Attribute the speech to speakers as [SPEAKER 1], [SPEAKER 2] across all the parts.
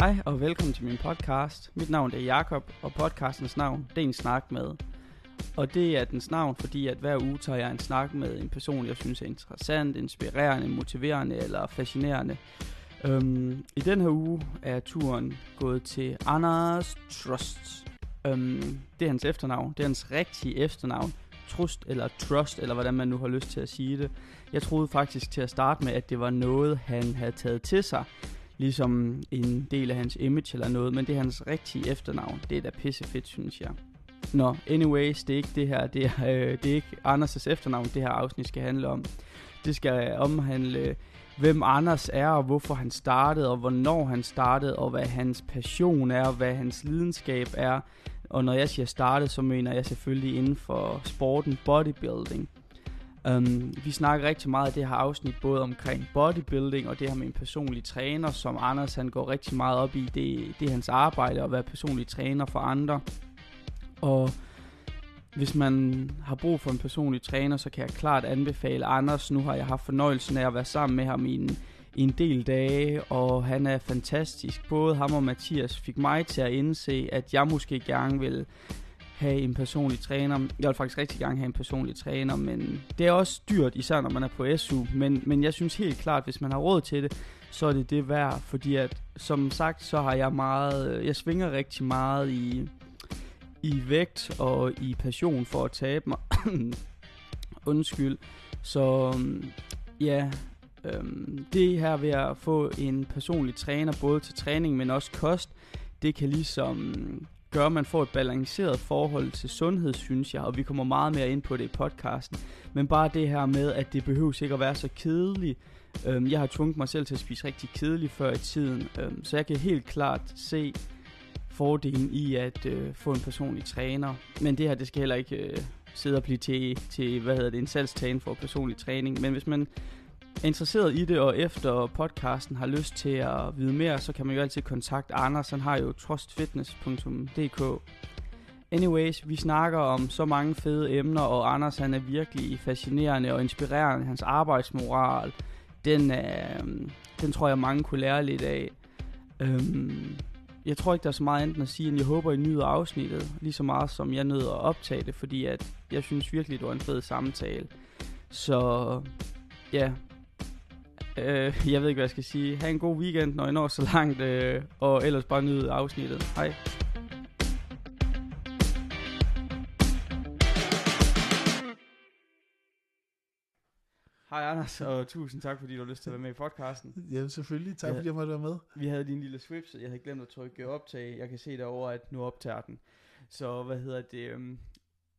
[SPEAKER 1] Hej og velkommen til min podcast. Mit navn er Jakob og podcastens navn det er en snak med. Og det er dens navn, fordi at hver uge tager jeg en snak med en person, jeg synes er interessant, inspirerende, motiverende eller fascinerende. Øhm, I den her uge er turen gået til Anders Trust. Øhm, det er hans efternavn. Det er hans rigtige efternavn. Trust eller Trust, eller hvordan man nu har lyst til at sige det. Jeg troede faktisk til at starte med, at det var noget, han havde taget til sig ligesom en del af hans image eller noget, men det er hans rigtige efternavn. Det er da pissefedt, synes jeg. Nå, anyways, det er ikke det her, det er, øh, det er ikke Anders' efternavn, det her afsnit skal handle om. Det skal øh, omhandle, hvem Anders er, og hvorfor han startede, og hvornår han startede, og hvad hans passion er, og hvad hans lidenskab er. Og når jeg siger startede, så mener jeg selvfølgelig inden for sporten bodybuilding. Um, vi snakker rigtig meget af det her afsnit, både omkring bodybuilding og det her med en personlig træner, som Anders han går rigtig meget op i. Det, det er hans arbejde at være personlig træner for andre. Og hvis man har brug for en personlig træner, så kan jeg klart anbefale Anders. Nu har jeg haft fornøjelsen af at være sammen med ham i en, i en del dage, og han er fantastisk. Både ham og Mathias fik mig til at indse, at jeg måske gerne vil have en personlig træner. Jeg vil faktisk rigtig gerne have en personlig træner, men det er også dyrt, især når man er på SU. Men, men jeg synes helt klart, hvis man har råd til det, så er det det værd, fordi at, som sagt, så har jeg meget, jeg svinger rigtig meget i, i vægt og i passion for at tabe mig. Undskyld. Så ja, øhm, det her ved at få en personlig træner, både til træning, men også kost, det kan ligesom gør, at man får et balanceret forhold til sundhed, synes jeg, og vi kommer meget mere ind på det i podcasten. Men bare det her med, at det behøver ikke at være så kedeligt. Øhm, jeg har tvunget mig selv til at spise rigtig kedeligt før i tiden, øhm, så jeg kan helt klart se fordelen i at øh, få en personlig træner. Men det her, det skal heller ikke øh, sidde og blive til, til hvad hedder det, en salgstagen for personlig træning. Men hvis man er interesseret i det, og efter podcasten har lyst til at vide mere, så kan man jo altid kontakte Anders. Han har jo trustfitness.dk. Anyways, vi snakker om så mange fede emner, og Anders han er virkelig fascinerende og inspirerende. Hans arbejdsmoral, den, øh, den tror jeg mange kunne lære lidt af. Øhm, jeg tror ikke, der er så meget andet at sige, end jeg håber, I nyder afsnittet, lige så meget som jeg nød at optage det, fordi at jeg synes virkelig, det var en fed samtale. Så ja, Øh, jeg ved ikke, hvad jeg skal sige. Ha' en god weekend, når I når så langt, øh, og ellers bare nyde afsnittet. Hej. Hej Anders, og tusind tak, fordi du har lyst til at være med i podcasten.
[SPEAKER 2] Ja, selvfølgelig. Tak, ja. fordi jeg måtte være med.
[SPEAKER 1] Vi havde en lille swip, så jeg havde glemt at trykke optag. Jeg kan se derovre, at nu optager den. Så hvad hedder det? Um,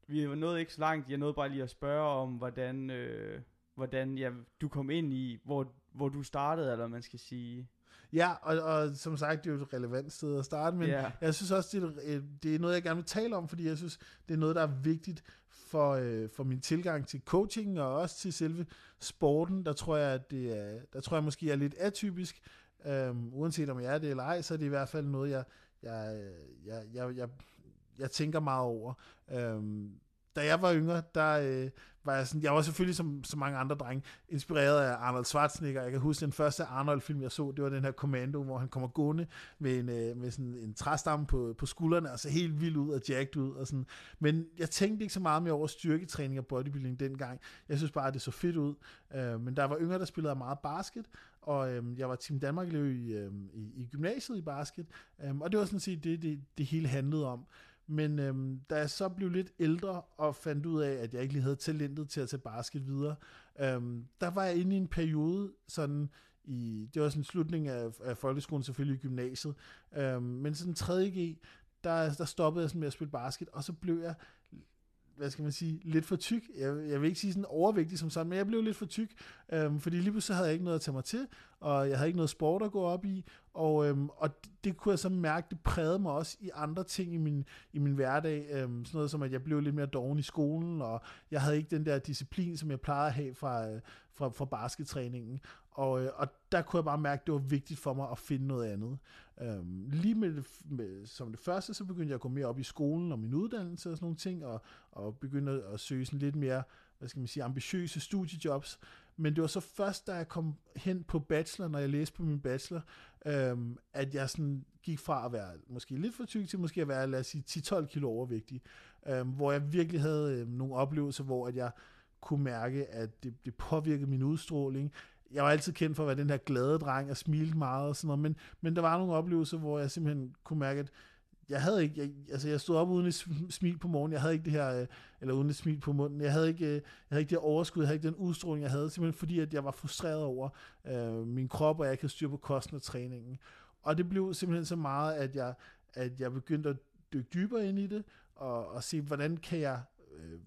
[SPEAKER 1] vi nåede ikke så langt. Jeg nåede bare lige at spørge om, hvordan, øh, hvordan ja, du kom ind i, hvor hvor du startede, eller man skal sige.
[SPEAKER 2] Ja, og, og som sagt, det er jo et relevant sted at starte, men yeah. jeg synes også, det er, det er noget, jeg gerne vil tale om, fordi jeg synes, det er noget, der er vigtigt for, øh, for min tilgang til coaching, og også til selve sporten. Der tror jeg, at det er, der tror jeg måske, jeg er lidt atypisk. Øhm, uanset om jeg er det eller ej, så er det i hvert fald noget, jeg, jeg, jeg, jeg, jeg, jeg tænker meget over. Øhm, da jeg var yngre, der øh, var jeg sådan, jeg var selvfølgelig som så mange andre drenge, inspireret af Arnold Schwarzenegger. Jeg kan huske den første Arnold-film, jeg så, det var den her Commando, hvor han kommer gående med en, øh, med sådan en træstamme på, på skuldrene, og så helt vild ud og jacked ud. Og sådan. Men jeg tænkte ikke så meget mere over styrketræning og bodybuilding dengang. Jeg synes bare, at det så fedt ud. Øh, men der var yngre, der spillede meget basket, og øh, jeg var Team Danmark-elev i, øh, i, i gymnasiet i basket, øh, og det var sådan set det, det, det hele handlede om. Men øhm, da jeg så blev lidt ældre og fandt ud af, at jeg ikke lige havde talentet til at tage basket videre, øhm, der var jeg inde i en periode, sådan i, det var sådan slutning af, af folkeskolen, selvfølgelig i gymnasiet, øhm, men sådan 3.G, der, der stoppede jeg sådan med at spille basket, og så blev jeg hvad skal man sige, lidt for tyk. Jeg, jeg vil ikke sige sådan overvægtig som sådan, men jeg blev lidt for tyk, øhm, fordi lige pludselig havde jeg ikke noget at tage mig til, og jeg havde ikke noget sport at gå op i, og, øhm, og det, det kunne jeg så mærke, det prægede mig også i andre ting i min, i min hverdag, øhm, sådan noget som, at jeg blev lidt mere doven i skolen, og jeg havde ikke den der disciplin, som jeg plejede at have fra, øh, fra, fra baskettræningen, og, øh, og der kunne jeg bare mærke, at det var vigtigt for mig at finde noget andet. Øhm, lige med, med, som det første, så begyndte jeg at gå mere op i skolen og min uddannelse og sådan nogle ting, og, og begyndte at søge sådan lidt mere, hvad skal man sige, ambitiøse studiejobs. Men det var så først, da jeg kom hen på bachelor, når jeg læste på min bachelor, øhm, at jeg sådan gik fra at være måske lidt for tyk til måske at være, lad os sige, 10-12 kilo overvægtig. Øhm, hvor jeg virkelig havde øhm, nogle oplevelser, hvor at jeg kunne mærke, at det, det påvirkede min udstråling. Jeg var altid kendt for at være den her glade dreng og smilte meget og sådan noget, men, men der var nogle oplevelser, hvor jeg simpelthen kunne mærke, at jeg havde ikke, jeg, altså jeg stod op uden et smil på morgen, jeg havde ikke det her, øh, eller uden et smil på munden, jeg havde ikke, øh, jeg havde ikke det overskud, jeg havde ikke den udstråling, jeg havde, simpelthen fordi, at jeg var frustreret over øh, min krop, og jeg ikke havde styr på kosten og træningen. Og det blev simpelthen så meget, at jeg, at jeg begyndte at dykke dybere ind i det, og, og se, hvordan kan jeg øh,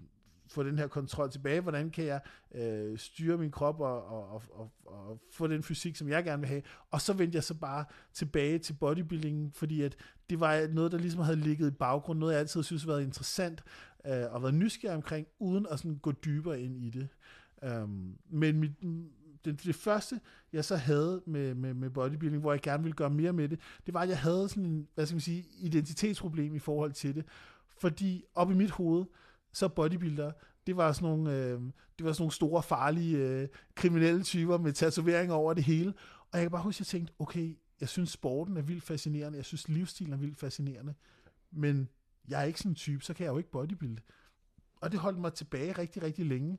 [SPEAKER 2] få den her kontrol tilbage, hvordan kan jeg øh, styre min krop og, og, og, og, og få den fysik, som jeg gerne vil have. Og så vendte jeg så bare tilbage til bodybuilding, fordi at det var noget, der ligesom havde ligget i baggrunden, noget jeg altid synes har været interessant øh, og været nysgerrig omkring, uden at sådan gå dybere ind i det. Um, men mit, det, det første, jeg så havde med, med, med bodybuilding, hvor jeg gerne ville gøre mere med det, det var, at jeg havde sådan en, hvad skal man sige, identitetsproblem i forhold til det. Fordi op i mit hoved, så bodybuilder, det var sådan nogle, øh, det var sådan nogle store, farlige, øh, kriminelle typer med tatoveringer over det hele. Og jeg kan bare huske, at jeg tænkte, okay, jeg synes sporten er vildt fascinerende, jeg synes livsstilen er vildt fascinerende, men jeg er ikke sådan en type, så kan jeg jo ikke bodybuilde. Og det holdt mig tilbage rigtig, rigtig længe.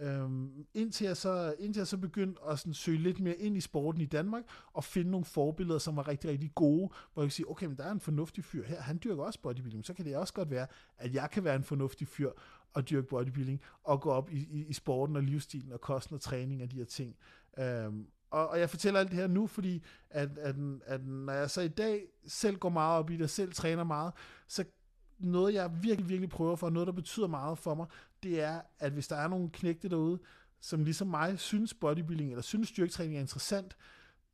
[SPEAKER 2] Øhm, indtil, jeg så, indtil jeg så begyndte at sådan søge lidt mere ind i sporten i Danmark, og finde nogle forbilleder, som var rigtig, rigtig gode, hvor jeg kan sige, okay, men der er en fornuftig fyr her, han dyrker også bodybuilding, så kan det også godt være, at jeg kan være en fornuftig fyr og dyrke bodybuilding, og gå op i, i, i sporten og livsstilen og kosten og træning og de her ting. Øhm, og, og jeg fortæller alt det her nu, fordi at, at, at når jeg så i dag selv går meget op i det, og selv træner meget, så noget, jeg virkelig, virkelig prøver for, noget, der betyder meget for mig, det er, at hvis der er nogle knægte derude, som ligesom mig synes bodybuilding eller synes styrketræning er interessant,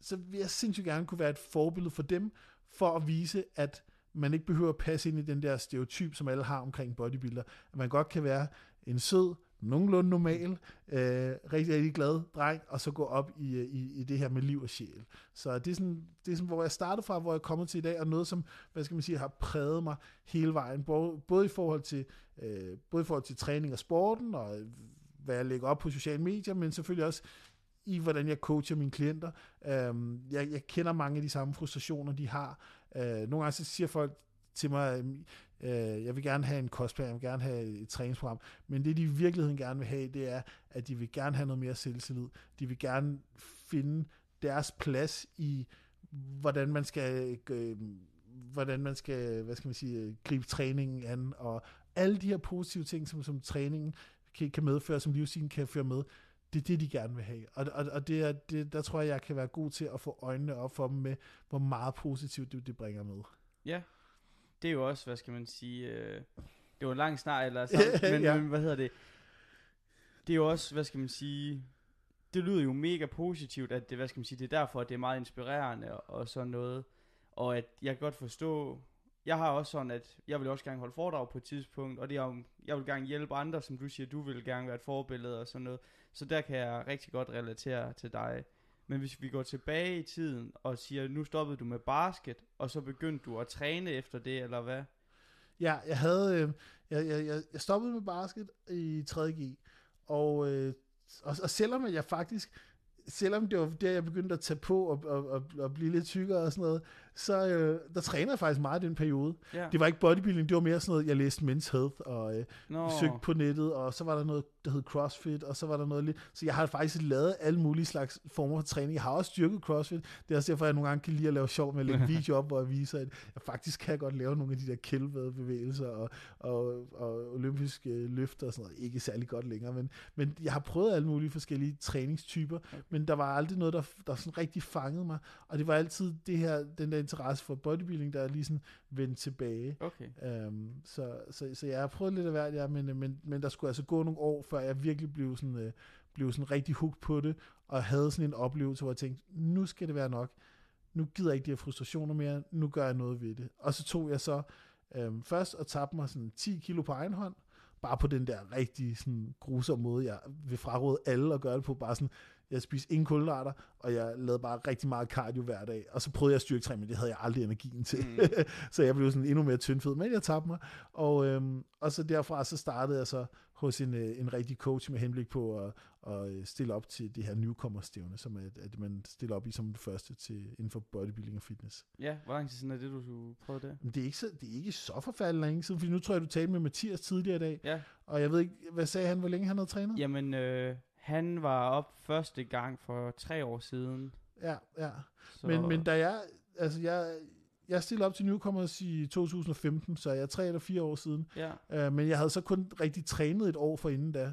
[SPEAKER 2] så vil jeg sindssygt gerne kunne være et forbillede for dem, for at vise, at man ikke behøver at passe ind i den der stereotyp, som alle har omkring bodybuilder. At man godt kan være en sød, nogenlunde normal, øh, rigtig, rigtig glad dreng, og så gå op i, øh, i, i det her med liv og sjæl. Så det er, sådan, det er sådan, hvor jeg startede fra, hvor jeg er kommet til i dag, og noget, som, hvad skal man sige, har præget mig hele vejen, både, både, i forhold til, øh, både i forhold til træning og sporten, og øh, hvad jeg lægger op på sociale medier, men selvfølgelig også i, hvordan jeg coacher mine klienter. Øh, jeg, jeg kender mange af de samme frustrationer, de har. Øh, nogle gange så siger folk til mig, Øh, jeg vil gerne have en kostplan, jeg vil gerne have et træningsprogram, men det de i virkeligheden gerne vil have, det er, at de vil gerne have noget mere selvtillid. De vil gerne finde deres plads i, hvordan man skal, øh, hvordan man skal, hvad skal man sige, gribe træningen an, og alle de her positive ting, som, som træningen kan, kan medføre, som livsstilen kan føre med, det er det, de gerne vil have. Og, og, og det er, det, der tror jeg, jeg kan være god til at få øjnene op for dem med, hvor meget positivt det, det bringer med.
[SPEAKER 1] Ja, det er jo også, hvad skal man sige, øh, det var en lang snar, eller så, men, ja. men hvad hedder det, det er jo også, hvad skal man sige, det lyder jo mega positivt, at det, hvad skal man sige, det er derfor, at det er meget inspirerende og, og sådan noget, og at jeg kan godt forstå, jeg har også sådan, at jeg vil også gerne holde foredrag på et tidspunkt, og det er, jeg vil gerne hjælpe andre, som du siger, du vil gerne være et forbillede og sådan noget, så der kan jeg rigtig godt relatere til dig. Men hvis vi går tilbage i tiden og siger, nu stoppede du med basket, og så begyndte du at træne efter det, eller hvad?
[SPEAKER 2] Ja, jeg havde, øh, jeg, jeg, jeg stoppede med basket i 3.G, og, øh, og, og selvom jeg faktisk, selvom det var der, jeg begyndte at tage på og, og, og, og blive lidt tykkere og sådan noget, så øh, der trænede jeg faktisk meget i den periode. Ja. Det var ikke bodybuilding, det var mere sådan noget, jeg læste Men's Health og øh, no. søgte på nettet, og så var der noget, der hed CrossFit, og så var der noget lidt, så jeg har faktisk lavet alle mulige slags former for træning. Jeg har også styrket CrossFit, det er også derfor, jeg nogle gange kan lide at lave sjov med at lægge video op, hvor jeg viser, at jeg faktisk kan godt lave nogle af de der kælvede bevægelser og, og, og olympiske løfter og sådan noget. Ikke særlig godt længere, men, men jeg har prøvet alle mulige forskellige træningstyper, okay. men der var aldrig noget, der, der sådan rigtig fangede mig, og det var altid det her, den der interesse for bodybuilding, der er lige sådan vendt tilbage.
[SPEAKER 1] Okay.
[SPEAKER 2] Um, så, så, så jeg har prøvet lidt af hvert, ja, men, men, men der skulle altså gå nogle år, før jeg virkelig blev sådan, uh, blev sådan rigtig hooked på det, og havde sådan en oplevelse, hvor jeg tænkte, nu skal det være nok. Nu gider jeg ikke de her frustrationer mere, nu gør jeg noget ved det. Og så tog jeg så um, først og tabte mig sådan 10 kilo på egen hånd, bare på den der rigtig sådan grusomme måde, jeg vil fraråde alle at gøre det på, bare sådan, jeg spiste ingen kulhydrater, og jeg lavede bare rigtig meget cardio hver dag. Og så prøvede jeg styrketræning, men det havde jeg aldrig energien til. Mm. så jeg blev sådan endnu mere tyndfed, men jeg tabte mig. Og, øhm, og så derfra så startede jeg så hos en, øh, en rigtig coach med henblik på at, at øh, stille op til det her newcomer-stævne, som er, at man stiller op i som det første til, inden for bodybuilding og fitness.
[SPEAKER 1] Ja, hvor lang tid siden er det, du prøvede det?
[SPEAKER 2] Men det er ikke så, det er ikke så forfærdeligt længe siden, fordi nu tror jeg, du talte med Mathias tidligere i dag,
[SPEAKER 1] ja.
[SPEAKER 2] og jeg ved ikke, hvad sagde han, hvor længe han havde trænet?
[SPEAKER 1] Jamen, øh, han var op første gang for tre år siden.
[SPEAKER 2] Ja, ja. Så... Men, men da jeg, altså jeg, jeg stillede op til Newcomers i 2015, så jeg er tre eller fire år siden. Ja. Uh, men jeg havde så kun rigtig trænet et år for inden da.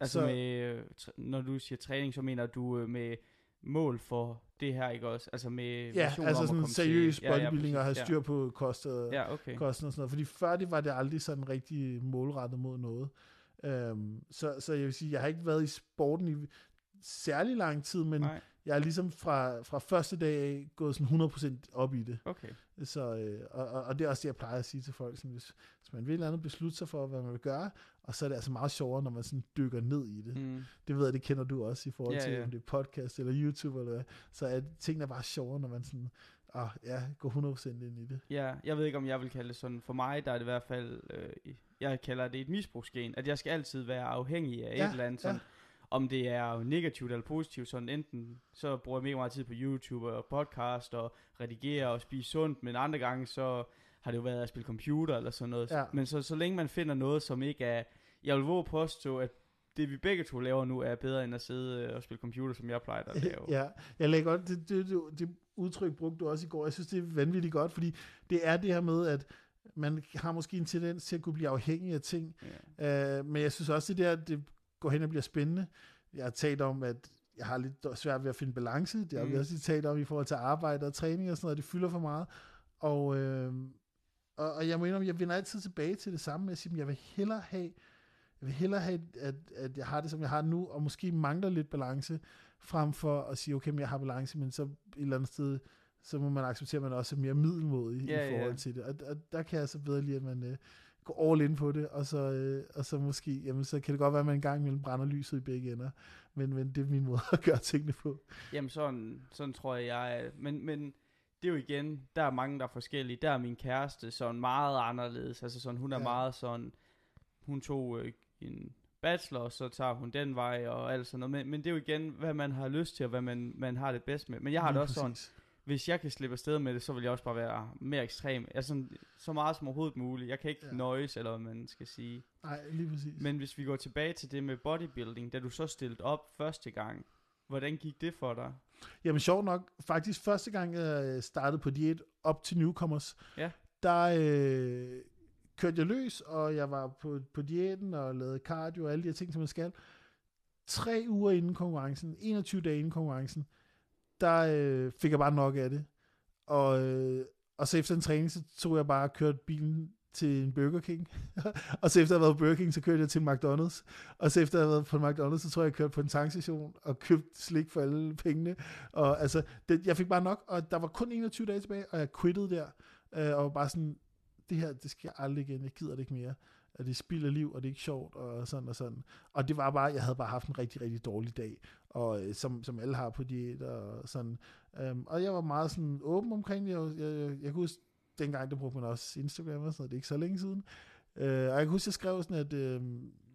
[SPEAKER 1] Altså så, med, når du siger træning, så mener du øh, med mål for det her, ikke også? Altså med
[SPEAKER 2] ja, altså sådan seriøs bodybuilding ja, ja, og have styr på kost og, ja, okay. kosten og sådan noget. Fordi før det var det aldrig sådan rigtig målrettet mod noget. Um, så, så jeg vil sige, jeg har ikke været i sporten i særlig lang tid, men Nej jeg er ligesom fra, fra første dag af gået sådan 100% op i det.
[SPEAKER 1] Okay.
[SPEAKER 2] Så, øh, og, og, det er også det, jeg plejer at sige til folk. Sådan, hvis, hvis man vil eller andet beslutte sig for, hvad man vil gøre, og så er det altså meget sjovere, når man sådan dykker ned i det. Mm. Det ved jeg, det kender du også i forhold ja, til, ja. om det er podcast eller YouTube eller hvad. Så er tingene bare sjovere, når man sådan, ah, ja, går 100% ind i det.
[SPEAKER 1] Ja, jeg ved ikke, om jeg vil kalde det sådan. For mig, der er det i hvert fald, øh, jeg kalder det et misbrugsgen, at jeg skal altid være afhængig af ja, et eller andet sådan. Ja om det er negativt eller positivt, sådan enten så bruger jeg mega meget tid på YouTube og podcast og redigere og spise sundt, men andre gange så har det jo været at spille computer eller sådan noget. Ja. Men så, så længe man finder noget, som ikke er, jeg vil våge påstå, at det vi begge to laver nu er bedre end at sidde øh, og spille computer, som jeg plejer at lave.
[SPEAKER 2] Ja, jeg lægger godt, det, det, det, det udtryk brugte du også i går. Jeg synes, det er vanvittigt godt, fordi det er det her med, at man har måske en tendens til at kunne blive afhængig af ting. Ja. Uh, men jeg synes også, det der, det går hen og bliver spændende. Jeg har talt om, at jeg har lidt svært ved at finde balance. Det har mm. vi også talt om i forhold til arbejde og træning og sådan noget. Det fylder for meget. Og, øh, og, og jeg må indrømme, jeg vender altid tilbage til det samme med at sige, at jeg vil hellere have, jeg vil hellere have, at, at jeg har det, som jeg har nu, og måske mangler lidt balance, frem for at sige, okay, men jeg har balance, men så et eller andet sted, så må man acceptere, at man også er mere middelmodig ja, i forhold ja. til det. Og, og der kan jeg så bedre lide, at man, øh, gå all in på det, og så, øh, og så måske, jamen så kan det godt være, at man en gang imellem brænder lyset i begge ender, men, men det er min måde at gøre tingene på.
[SPEAKER 1] Jamen sådan, sådan tror jeg, jeg er. Men, men det er jo igen, der er mange, der er forskellige. Der er min kæreste sådan meget anderledes. Altså sådan, hun er ja. meget sådan, hun tog øh, en bachelor, og så tager hun den vej og alt sådan noget. Men, men det er jo igen, hvad man har lyst til, og hvad man, man har det bedst med. Men jeg har Lige det også præcis. sådan, hvis jeg kan slippe afsted med det, så vil jeg også bare være mere ekstrem. Altså, så meget som overhovedet muligt. Jeg kan ikke ja. nøjes, eller hvad man skal sige.
[SPEAKER 2] Nej, lige præcis.
[SPEAKER 1] Men hvis vi går tilbage til det med bodybuilding, da du så stillede op første gang, hvordan gik det for dig?
[SPEAKER 2] Jamen sjovt nok, faktisk første gang jeg startede på diæt op til Newcomers,
[SPEAKER 1] ja.
[SPEAKER 2] der øh, kørte jeg løs, og jeg var på, på diæten og lavede cardio og alle de her ting, som man skal. Tre uger inden konkurrencen, 21 dage inden konkurrencen, der øh, fik jeg bare nok af det. Og, øh, og så efter en træning, så tog jeg bare og kørte bilen til en Burger King. og så efter at have været på Burger King, så kørte jeg til McDonald's. Og så efter at have været på McDonald's, så tror jeg, jeg kørte på en tankstation og købte slik for alle pengene. Og altså, det, jeg fik bare nok, og der var kun 21 dage tilbage, og jeg quittede der. Øh, og var bare sådan, det her, det skal jeg aldrig igen, jeg gider det ikke mere at det spilder liv, og det er ikke sjovt, og sådan og sådan. Og det var bare, jeg havde bare haft en rigtig, rigtig dårlig dag, og øh, som, som alle har på diæt, og sådan. Um, og jeg var meget sådan åben omkring det, jeg, jeg, jeg, jeg kunne huske, dengang der brugte man også Instagram og sådan noget, det er ikke så længe siden. Uh, og jeg kan huske, jeg skrev sådan, at uh,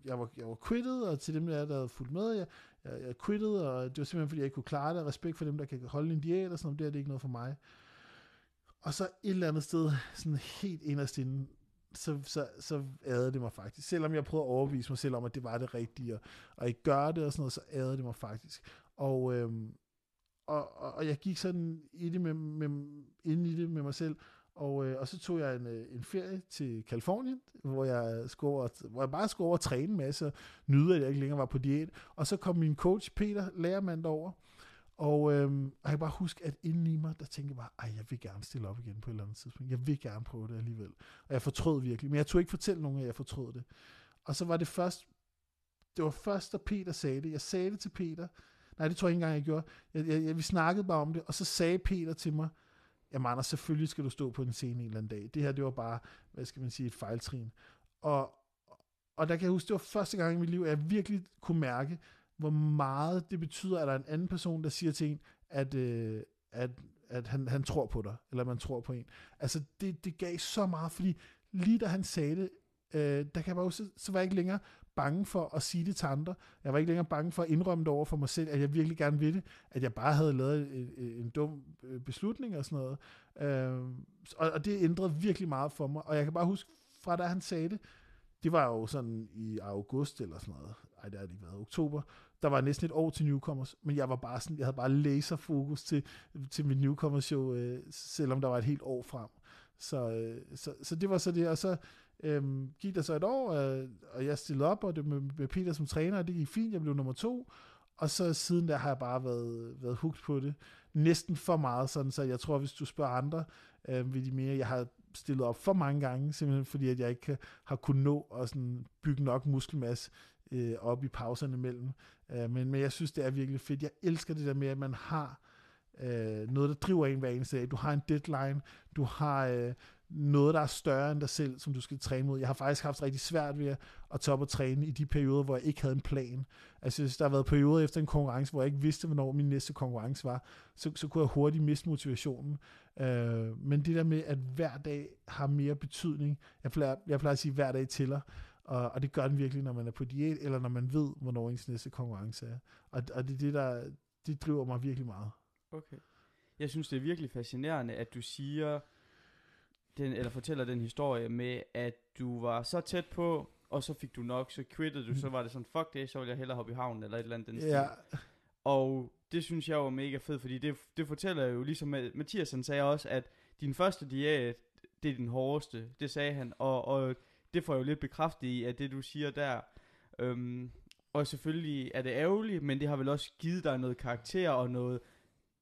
[SPEAKER 2] jeg, var, jeg var quittet, og til dem, der, der havde fulgt med, jeg, jeg, jeg quittet, og det var simpelthen, fordi jeg ikke kunne klare det, respekt for dem, der kan holde en diæt, og sådan noget, det er det ikke noget for mig. Og så et eller andet sted, sådan helt inderst inden, så, så, så ærede det mig faktisk. Selvom jeg prøvede at overbevise mig selv om, at det var det rigtige, og, og ikke gøre det og sådan noget, så ærede det mig faktisk. Og, øhm, og, og, og jeg gik sådan i det med, med, ind i det med mig selv, og, øh, og så tog jeg en, øh, en ferie til Kalifornien, hvor jeg, skulle over, hvor jeg bare skulle over og træne en masse, og nyde, at jeg ikke længere var på diæt. Og så kom min coach, Peter, lærermand over, og øhm, jeg kan bare huske, at inden i mig, der tænkte jeg bare, ej, jeg vil gerne stille op igen på et eller andet tidspunkt. Jeg vil gerne prøve det alligevel. Og jeg fortrød virkelig, men jeg tog ikke fortælle nogen, at jeg fortrød det. Og så var det først, det var først, da Peter sagde det. Jeg sagde det til Peter. Nej, det tror jeg ikke engang, jeg gjorde. Jeg, jeg, jeg, vi snakkede bare om det, og så sagde Peter til mig, jamen Anders, selvfølgelig skal du stå på en scene en eller anden dag. Det her, det var bare, hvad skal man sige, et fejltrin. Og, og der kan jeg huske, det var første gang i mit liv, at jeg virkelig kunne mærke, hvor meget det betyder, at der er en anden person, der siger til en, at, øh, at, at han, han tror på dig, eller man tror på en. Altså, det, det gav så meget, fordi lige da han sagde det, øh, der kan jeg bare så var jeg ikke længere bange for at sige det til andre. Jeg var ikke længere bange for at indrømme det over for mig selv, at jeg virkelig gerne ville det, at jeg bare havde lavet en, en dum øh, beslutning og sådan noget. Øh, og, og det ændrede virkelig meget for mig, og jeg kan bare huske, fra da han sagde det, det var jo sådan i august eller sådan noget, ej det har det ikke været, oktober, der var næsten et år til Newcomers, men jeg var bare sådan, jeg havde bare laserfokus til, til mit Newcomers show, øh, selvom der var et helt år frem. Så, øh, så, så det var så det, og så øh, gik der så et år, øh, og jeg stillede op, og det med, med Peter som træner, og det gik fint, jeg blev nummer to, og så siden der har jeg bare været, været hugt på det. Næsten for meget, sådan, så jeg tror, hvis du spørger andre, øh, vil de mere, jeg har stillet op for mange gange, simpelthen fordi, at jeg ikke har kunnet nå at sådan bygge nok muskelmasse øh, op i pauserne imellem. Øh, men, men jeg synes, det er virkelig fedt. Jeg elsker det der med, at man har øh, noget, der driver en hver eneste dag. Du har en deadline, du har øh, noget, der er større end dig selv, som du skal træne mod. Jeg har faktisk haft rigtig svært ved at toppe og træne i de perioder, hvor jeg ikke havde en plan. Altså, hvis der har været perioder efter en konkurrence, hvor jeg ikke vidste, hvornår min næste konkurrence var, så, så kunne jeg hurtigt miste motivationen. Øh, men det der med, at hver dag har mere betydning, jeg plejer, jeg plejer at sige, at hver dag tæller, og, og det gør den virkelig, når man er på diæt, eller når man ved, hvornår ens næste konkurrence er. Og, og det er det, der det driver mig virkelig meget.
[SPEAKER 1] Okay. Jeg synes, det er virkelig fascinerende, at du siger, den, eller fortæller den historie med, at du var så tæt på, og så fik du nok, så quittede du, mm. så var det sådan, fuck det, så vil jeg hellere hoppe i havnen, eller et eller andet den
[SPEAKER 2] ja.
[SPEAKER 1] Og det synes jeg var mega fedt, fordi det, det fortæller jo ligesom, Mathias han sagde også, at din første diæt, det er den hårdeste, det sagde han, og, og det får jeg jo lidt bekræftet i, at det du siger der, øhm, og selvfølgelig er det ærgerligt, men det har vel også givet dig noget karakter og noget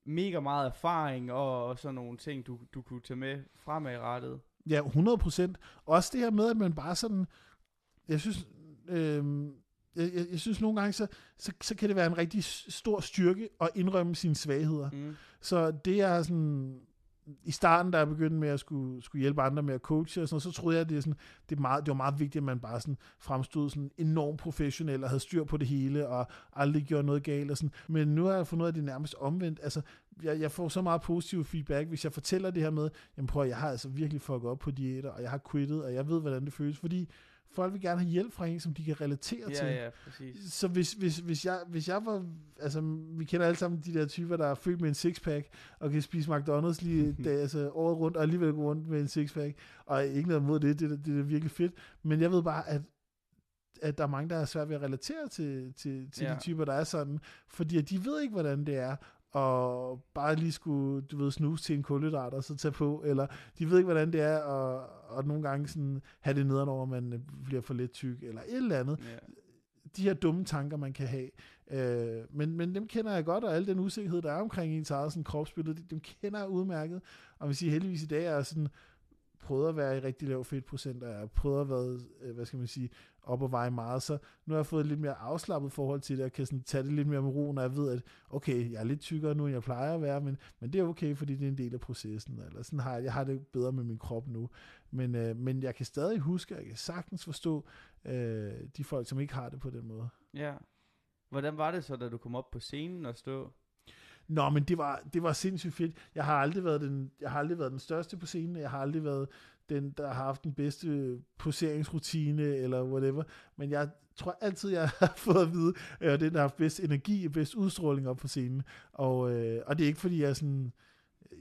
[SPEAKER 1] mega meget erfaring og, og sådan nogle ting, du, du kunne tage med fremadrettet.
[SPEAKER 2] Ja, 100 procent. Også det her med, at man bare sådan, jeg synes, øh, jeg, jeg, jeg synes nogle gange, så, så, så kan det være en rigtig stor styrke at indrømme sine svagheder. Mm. Så det er sådan, i starten, da jeg begyndte med at skulle, skulle hjælpe andre med at coache, og sådan så troede jeg, at det, er sådan, det, er meget, det var meget vigtigt, at man bare sådan fremstod sådan enormt professionel og havde styr på det hele, og aldrig gjorde noget galt. Og sådan. Men nu har jeg fundet ud af, at det er nærmest omvendt. Altså, jeg, jeg får så meget positiv feedback, hvis jeg fortæller det her med, jamen prøv jeg har altså virkelig fucket op på diæter, og jeg har quittet, og jeg ved, hvordan det føles, fordi folk vil gerne have hjælp fra en, som de kan relatere
[SPEAKER 1] ja,
[SPEAKER 2] til.
[SPEAKER 1] Ja, præcis.
[SPEAKER 2] Så hvis, hvis, hvis, jeg, hvis jeg var, altså vi kender alle sammen de der typer, der er født med en sixpack, og kan spise McDonald's lige da, altså, året rundt, og alligevel gå rundt med en sixpack, og ikke noget mod det, det, det, det er virkelig fedt. Men jeg ved bare, at at der er mange, der er svært ved at relatere til, til, til ja. de typer, der er sådan, fordi at de ved ikke, hvordan det er, og bare lige skulle, du ved, snuse til en kulhydrat og så tage på, eller de ved ikke, hvordan det er, og, og nogle gange sådan have det nedenover, man øh, bliver for lidt tyk, eller et eller andet. Yeah. De her dumme tanker, man kan have. Øh, men, men dem kender jeg godt, og al den usikkerhed, der er omkring ens eget sådan, kropsbillede, dem kender jeg udmærket. Og hvis I heldigvis i dag er sådan, prøvet at være i rigtig lav fedtprocent, og jeg har prøvet at være, øh, hvad skal man sige, op og veje meget, så nu har jeg fået et lidt mere afslappet forhold til det, og kan sådan tage det lidt mere med ro, når jeg ved, at okay, jeg er lidt tykkere nu, end jeg plejer at være, men, men det er okay, fordi det er en del af processen, eller sådan har jeg, jeg har det bedre med min krop nu, men, øh, men jeg kan stadig huske, og jeg kan sagtens forstå øh, de folk, som ikke har det på den måde.
[SPEAKER 1] Ja. Hvordan var det så, da du kom op på scenen og stå?
[SPEAKER 2] Nå, men det var, det var sindssygt fedt. Jeg har aldrig været den, jeg har aldrig været den største på scenen. Jeg har aldrig været den, der har haft den bedste poseringsrutine, eller whatever. Men jeg tror altid, jeg har fået at vide, at jeg er den, der har haft bedst energi og bedst udstråling op på scenen. Og, øh, og det er ikke, fordi jeg er sådan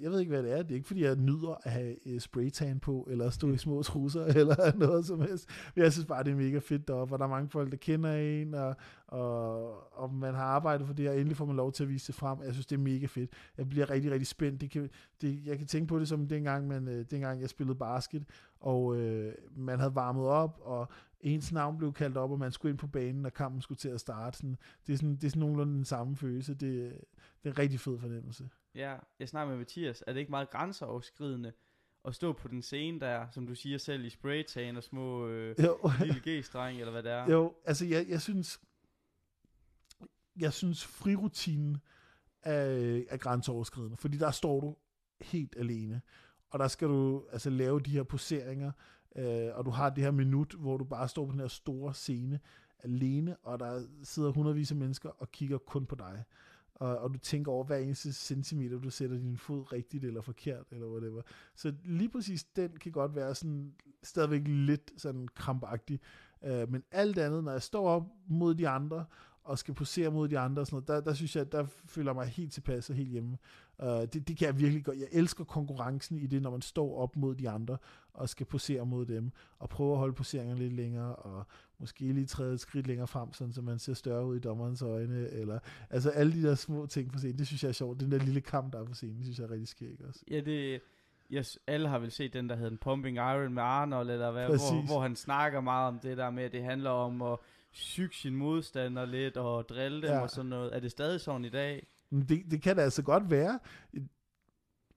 [SPEAKER 2] jeg ved ikke, hvad det er. Det er ikke, fordi jeg nyder at have øh, spraytan på, eller stå i små trusser, eller noget som helst. Men jeg synes bare, det er mega fedt deroppe, og der er mange folk, der kender en, og, og, og man har arbejdet for det, og endelig får man lov til at vise det frem. Jeg synes, det er mega fedt. Jeg bliver rigtig, rigtig spændt. Det kan, det, jeg kan tænke på det som dengang, man, uh, dengang jeg spillede basket, og øh, man havde varmet op, og ens navn blev kaldt op, og man skulle ind på banen, og kampen skulle til at starte. Sådan, det, er sådan, det er sådan nogenlunde den samme følelse. Det, øh, det er en rigtig fed fornemmelse.
[SPEAKER 1] Ja, jeg snakker med Mathias. Er det ikke meget grænseoverskridende at stå på den scene der, som du siger selv, i spraytan og små øh, lille G-streng, eller hvad det er?
[SPEAKER 2] Jo, altså jeg, jeg synes, jeg synes frirutinen er, er grænseoverskridende, fordi der står du helt alene, og der skal du altså lave de her poseringer, øh, og du har det her minut, hvor du bare står på den her store scene alene, og der sidder hundredvis af mennesker og kigger kun på dig og, og du tænker over hver eneste centimeter, du sætter din fod rigtigt eller forkert, eller whatever. Så lige præcis den kan godt være sådan, stadigvæk lidt sådan krampagtig. Øh, men alt andet, når jeg står op mod de andre, og skal posere mod de andre, og sådan noget, der, der synes jeg, der føler jeg mig helt tilpas og helt hjemme. Uh, det, det kan jeg virkelig godt. Jeg elsker konkurrencen i det, når man står op mod de andre, og skal posere mod dem, og prøve at holde poseringen lidt længere, og måske lige træde et skridt længere frem, sådan, så man ser større ud i dommerens øjne, eller altså alle de der små ting på scenen, det synes jeg er sjovt. Den der lille kamp, der er på scenen, det synes jeg er rigtig skæg også.
[SPEAKER 1] Ja, det, yes, alle har vel set den, der hedder Pumping Iron med Arnold, eller hvad, hvor, hvor han snakker meget om det der med, at det handler om at syge sin modstander lidt, og drille dem ja. og sådan noget. Er det stadig sådan i dag?
[SPEAKER 2] Det, det kan det altså godt være.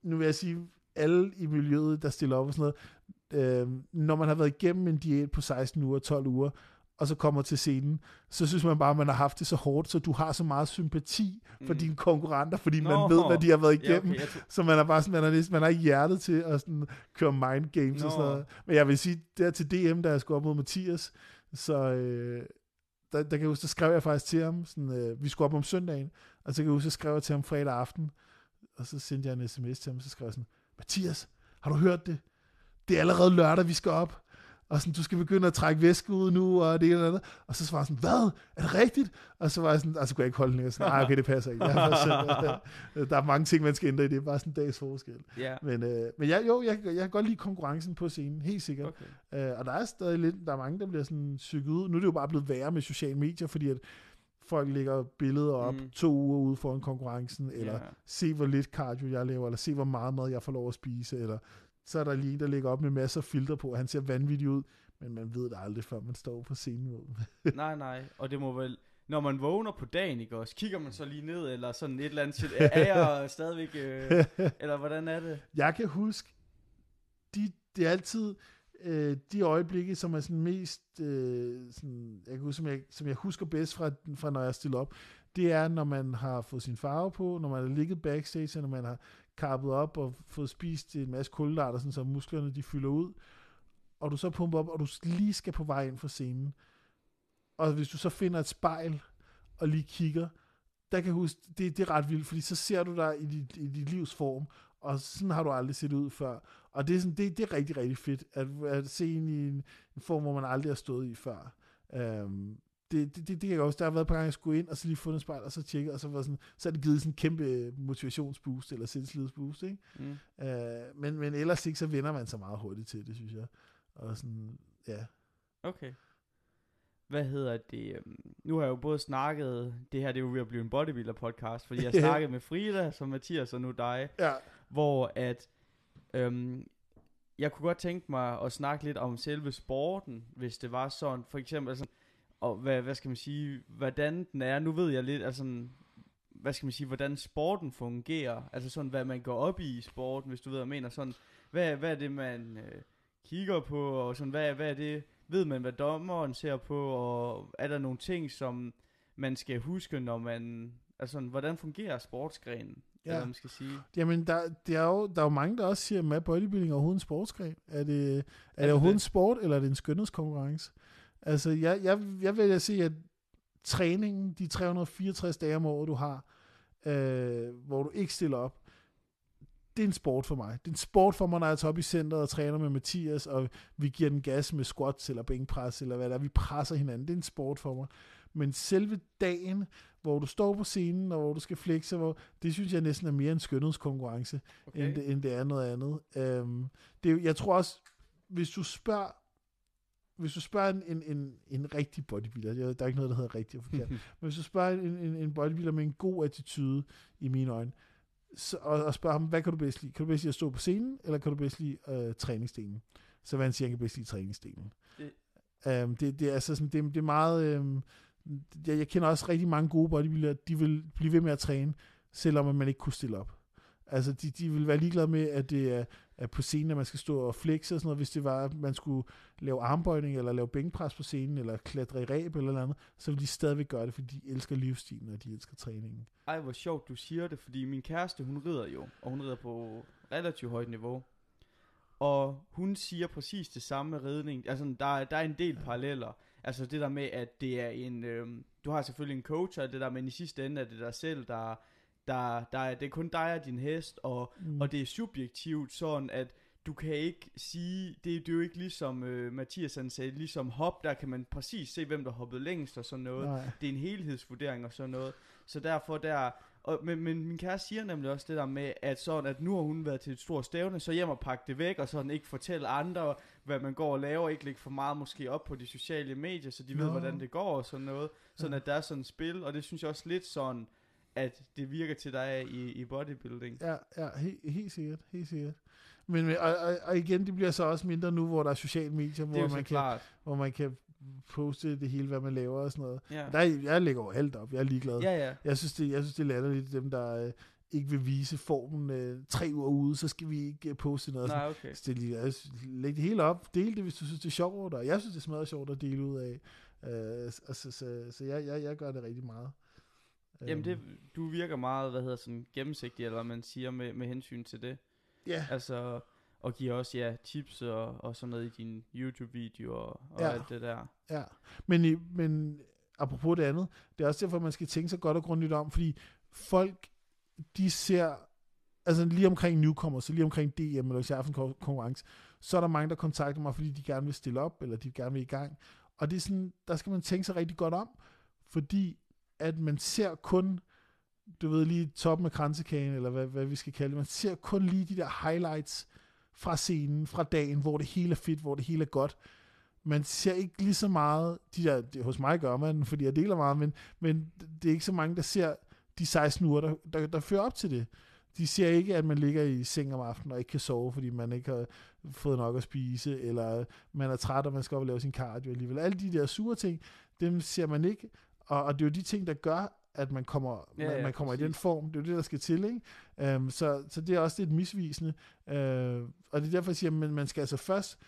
[SPEAKER 2] Nu vil jeg sige, alle i miljøet, der stiller op og sådan noget, øh, når man har været igennem en diæt på 16 uger, 12 uger, og så kommer til scenen, så synes man bare, at man har haft det så hårdt, så du har så meget sympati for mm. dine konkurrenter, fordi Nå, man ved, hvad de har været igennem. Ja, okay, så man er bare sådan, man har, man har ikke hjertet til at sådan, køre mind games Nå. og sådan noget. Men jeg vil sige, der til DM, da jeg skulle op mod Mathias, så øh, der, der kan jeg huske, der skrev jeg faktisk til ham, sådan, øh, vi skulle op om søndagen, og så kan jeg huske, så skrev jeg til ham fredag aften, og så sendte jeg en sms til ham, så skrev jeg sådan, Mathias, har du hørt det? Det er allerede lørdag, vi skal op og sådan, du skal begynde at trække væske ud nu, og det eller andet. Og så svarer jeg sådan, hvad? Er det rigtigt? Og så var jeg sådan, altså kunne jeg ikke holde længere. Sådan, nej, okay, det passer ikke. Jeg selv, der er mange ting, man skal ændre i det. er bare sådan en dags forskel. Yeah. Men, øh, men jeg, jo, jeg, jeg kan godt lide konkurrencen på scenen, helt sikkert. Okay. Øh, og der er stadig lidt, der er mange, der bliver sådan psyket ud. Nu er det jo bare blevet værre med sociale medier, fordi at folk lægger billeder op mm. to uger ude foran konkurrencen, eller yeah. se hvor lidt cardio jeg laver, eller se hvor meget mad jeg får lov at spise, eller så er der lige en, der ligger op med masser af filter på, han ser vanvittig ud, men man ved det aldrig, før man står på scenen.
[SPEAKER 1] nej, nej, og det må vel, når man vågner på dagen, ikke også, kigger man så lige ned, eller sådan et eller andet, er jeg stadigvæk, øh, eller hvordan er det?
[SPEAKER 2] Jeg kan huske, de, det er altid øh, de øjeblikke, som er sådan mest, øh, sådan, jeg kan huske, som jeg, som jeg husker bedst fra, fra, når jeg stiller op, det er, når man har fået sin farve på, når man har ligget backstage, når man har kappet op og fået spist en masse kulhydrater, sådan så musklerne de fylder ud, og du så pumper op, og du lige skal på vej ind for scenen. Og hvis du så finder et spejl, og lige kigger, der kan jeg huske, det, det er ret vildt, fordi så ser du dig i dit, i dit livs form, og sådan har du aldrig set ud før. Og det er, sådan, det, det er rigtig, rigtig fedt, at, at se en i en, en form, hvor man aldrig har stået i før. Øhm, det, det, det, det kan jeg også. Der har været et par gange, jeg skulle ind, og så lige fundet spejl, og så tjekke, og så, var sådan, så er det givet sådan en kæmpe motivationsboost, eller selvtillidsboost, ikke? Mm. Uh, men, men ellers ikke, så vender man sig meget hurtigt til det, synes jeg. Og sådan, ja.
[SPEAKER 1] Okay. Hvad hedder det? Øhm, nu har jeg jo både snakket, det her det er jo ved at blive en bodybuilder podcast, fordi jeg har snakket med Frida, som Mathias og nu dig, ja. hvor at øhm, jeg kunne godt tænke mig at snakke lidt om selve sporten, hvis det var sådan, for eksempel, altså, og hvad, hvad skal man sige, hvordan den er. Nu ved jeg lidt, altså, hvad skal man sige, hvordan sporten fungerer. Altså sådan, hvad man går op i i sporten, hvis du ved, jeg mener sådan, hvad, hvad er det, man øh, kigger på, og sådan, hvad, hvad er det, ved man, hvad dommeren ser på, og er der nogle ting, som man skal huske, når man, altså hvordan fungerer sportsgrenen? Ja. Eller, man skal sige.
[SPEAKER 2] Jamen, der, der, er jo, der er jo mange, der også siger, at bodybuilding er overhovedet en sportsgren. Er det, er, er det overhovedet det? en sport, eller er det en skønhedskonkurrence? Altså, jeg, jeg, jeg vil sige, at træningen, de 364 dage om året, du har, øh, hvor du ikke stiller op, det er en sport for mig. Det er en sport for mig, når jeg tager op i centret og træner med Mathias, og vi giver den gas med squats eller bænkpres, eller hvad der er. Vi presser hinanden. Det er en sport for mig. Men selve dagen, hvor du står på scenen, og hvor du skal flexe, hvor, det synes jeg næsten er mere en skønhedskonkurrence, okay. end, det, end det er noget andet. Øhm, det, jeg tror også, hvis du spørger hvis du spørger en, en, en, en rigtig bodybuilder, der er ikke noget, der hedder rigtig og forkert, men hvis du spørger en, en, en bodybuilder med en god attitude, i mine øjne, så, og, og spørger ham, hvad kan du bedst lide? Kan du bedst lide at stå på scenen, eller kan du bedst lide øh, træningsdelen? Så hvad han siger, han kan bedst lide træningsdelen. Det. Um, det, det, er altså sådan, det, det er meget... Um, jeg, jeg kender også rigtig mange gode bodybuildere, de vil blive ved med at træne, selvom man ikke kunne stille op. Altså, de, de vil være ligeglade med, at det er på scenen, at man skal stå og flexe og sådan noget. Hvis det var, at man skulle lave armbøjning, eller lave bænkpres på scenen, eller klatre i ræb eller noget andet, så vil de stadigvæk gøre det, fordi de elsker livsstilen, og de elsker træningen.
[SPEAKER 1] Ej, hvor sjovt, du siger det, fordi min kæreste, hun rider jo, og hun rider på relativt højt niveau. Og hun siger præcis det samme med ridning. Altså, der, der er en del paralleller. Altså det der med, at det er en... Øh, du har selvfølgelig en coach, og det der, men i sidste ende er det dig selv, der der, der er, det er kun dig og din hest, og, mm. og det er subjektivt sådan, at du kan ikke sige, det, det er jo ikke ligesom øh, Mathias han sagde, ligesom hop, der kan man præcis se, hvem der hoppede længst og sådan noget. Nej. Det er en helhedsvurdering og sådan noget. Så derfor der, og, men, men min kæreste siger nemlig også det der med, at sådan, at nu har hun været til et stort stævne, så hjem og pakke det væk, og sådan ikke fortælle andre, hvad man går og laver, ikke lægge for meget måske op på de sociale medier, så de no. ved, hvordan det går og sådan noget. Sådan ja. at der er sådan et spil, og det synes jeg også lidt sådan, at det virker til dig i, i bodybuilding.
[SPEAKER 2] Ja, ja he, helt sikkert, helt sikkert. Men, og, og, og igen, det bliver så også mindre nu, hvor der er sociale medier, hvor man, kan, hvor man kan poste det hele, hvad man laver og sådan noget. Ja. Der, jeg lægger over alt op, jeg er ligeglad.
[SPEAKER 1] Ja, ja.
[SPEAKER 2] Jeg synes, det, jeg synes, det er latterligt, dem der øh, ikke vil vise formen øh, tre uger ude, så skal vi ikke øh, poste noget.
[SPEAKER 1] Nej, okay. Så
[SPEAKER 2] det, jeg, læg det hele op, del det, hvis du synes, det er sjovt, og jeg synes, det er smadret sjovt at dele ud af. Øh, så så, så, så jeg, jeg, jeg gør det rigtig meget.
[SPEAKER 1] Jamen, det, øhm. du virker meget, hvad hedder sådan, gennemsigtig, eller hvad man siger, med, med hensyn til det.
[SPEAKER 2] Ja.
[SPEAKER 1] Altså, og giver også ja, tips og, og sådan noget i dine YouTube-videoer og, og ja. alt det der.
[SPEAKER 2] Ja, men, men apropos det andet, det er også derfor, man skal tænke sig godt og grundigt om, fordi folk, de ser, altså lige omkring newcomer, så lige omkring DM eller chefens konkurrence, så er der mange, der kontakter mig, fordi de gerne vil stille op, eller de gerne vil i gang. Og det er sådan, der skal man tænke sig rigtig godt om, fordi at man ser kun, du ved lige toppen af kransekagen, eller hvad, hvad vi skal kalde det, man ser kun lige de der highlights, fra scenen, fra dagen, hvor det hele er fedt, hvor det hele er godt. Man ser ikke lige så meget, de der, det, hos mig gør man, fordi jeg deler meget, men, men det er ikke så mange, der ser de 16 uger, der, der, der fører op til det. De ser ikke, at man ligger i seng om aftenen og ikke kan sove, fordi man ikke har fået nok at spise, eller man er træt, og man skal op og lave sin cardio alligevel. Alle de der sure ting, dem ser man ikke, og, og det er jo de ting, der gør, at man kommer, ja, man, man kommer i den form. Det er jo det, der skal til. Ikke? Um, så, så det er også lidt misvisende. Uh, og det er derfor, jeg siger, at man skal altså først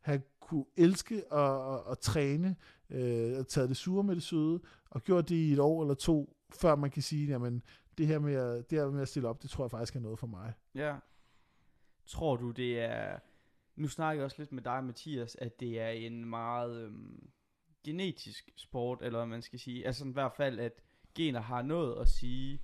[SPEAKER 2] have kunne elske og, og, og træne, uh, og taget det sure med det søde, og gjort det i et år eller to, før man kan sige, jamen, det her med at, det her med at stille op, det tror jeg faktisk er noget for mig.
[SPEAKER 1] Ja. Tror du, det er... Nu snakker jeg også lidt med dig, Mathias, at det er en meget øhm, genetisk sport, eller hvad man skal sige. Altså i hvert fald, at gener har noget at sige.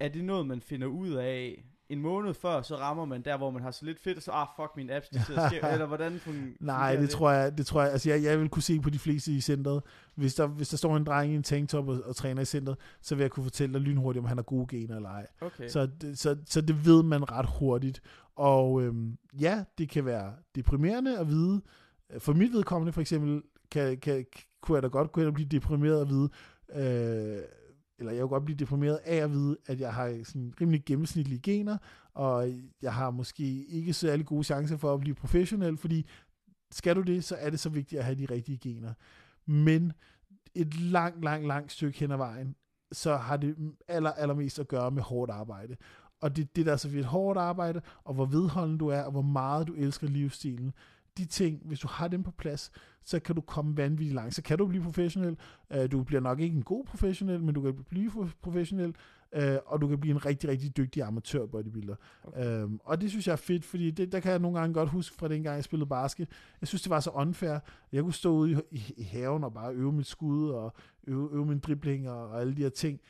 [SPEAKER 1] Er det noget, man finder ud af en måned før, så rammer man der, hvor man har så lidt fedt, og så, ah, fuck, min apps, de sidder skæv, eller hvordan fungerer
[SPEAKER 2] Nej, det, det, tror jeg, det tror jeg, altså jeg, jeg vil kunne se på de fleste i centret, hvis der, hvis der står en dreng i en tanktop og, og træner i centret, så vil jeg kunne fortælle dig lynhurtigt, om han har gode gener eller ej.
[SPEAKER 1] Okay.
[SPEAKER 2] Så, så, så det ved man ret hurtigt, og øhm, ja, det kan være deprimerende at vide, for mit vedkommende for eksempel, kan, kan, kunne jeg da godt kunne jeg blive deprimeret at vide, Øh, eller jeg kunne godt blive deprimeret af at vide, at jeg har sådan rimelig gennemsnitlige gener, og jeg har måske ikke særlig gode chancer for at blive professionel, fordi skal du det, så er det så vigtigt at have de rigtige gener. Men et langt, langt, langt stykke hen ad vejen, så har det aller, allermest at gøre med hårdt arbejde. Og det, det der er så fedt hårdt arbejde, og hvor vedholden du er, og hvor meget du elsker livsstilen, de ting, hvis du har dem på plads, så kan du komme vanvittigt langt. Så kan du blive professionel. Uh, du bliver nok ikke en god professionel, men du kan blive professionel, uh, og du kan blive en rigtig, rigtig dygtig amatør bodybuilder. Okay. Uh, og det synes jeg er fedt, fordi det, der kan jeg nogle gange godt huske fra den gang, jeg spillede basket. Jeg synes, det var så unfair. Jeg kunne stå ude i, i, haven og bare øve mit skud, og øve, øve min dribling og, og alle de her ting.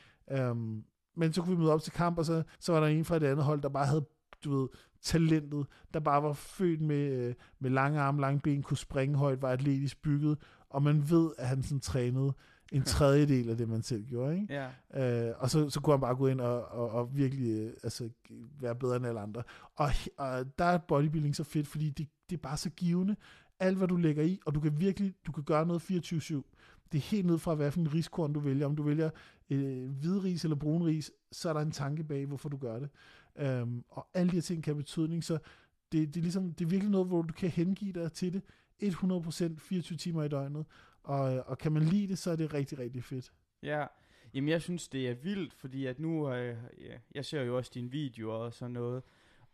[SPEAKER 2] Um, men så kunne vi møde op til kamp, og så, så var der en fra et andet hold, der bare havde du ved, talentet, der bare var født med, øh, med lange arme, lange ben, kunne springe højt, var atletisk bygget, og man ved, at han sådan trænede en tredjedel af det, man selv gjorde. Ikke?
[SPEAKER 1] Ja.
[SPEAKER 2] Øh, og så, så kunne han bare gå ind og, og, og virkelig øh, altså, være bedre end alle andre. Og, og der er bodybuilding så fedt, fordi det, det er bare så givende. Alt, hvad du lægger i, og du kan virkelig du kan gøre noget 24-7. Det er helt ned fra, hvad for en riskorn du vælger. Om du vælger øh, hvidris eller brunris, så er der en tanke bag, hvorfor du gør det. Øhm, og alle de her ting kan have betydning, så det, det, er ligesom, det er virkelig noget, hvor du kan hengive dig til det 100% 24 timer i døgnet. Og, og kan man lide det, så er det rigtig, rigtig fedt.
[SPEAKER 1] Ja, jamen jeg synes, det er vildt, fordi at nu, øh, ja, jeg ser jo også dine videoer og sådan noget,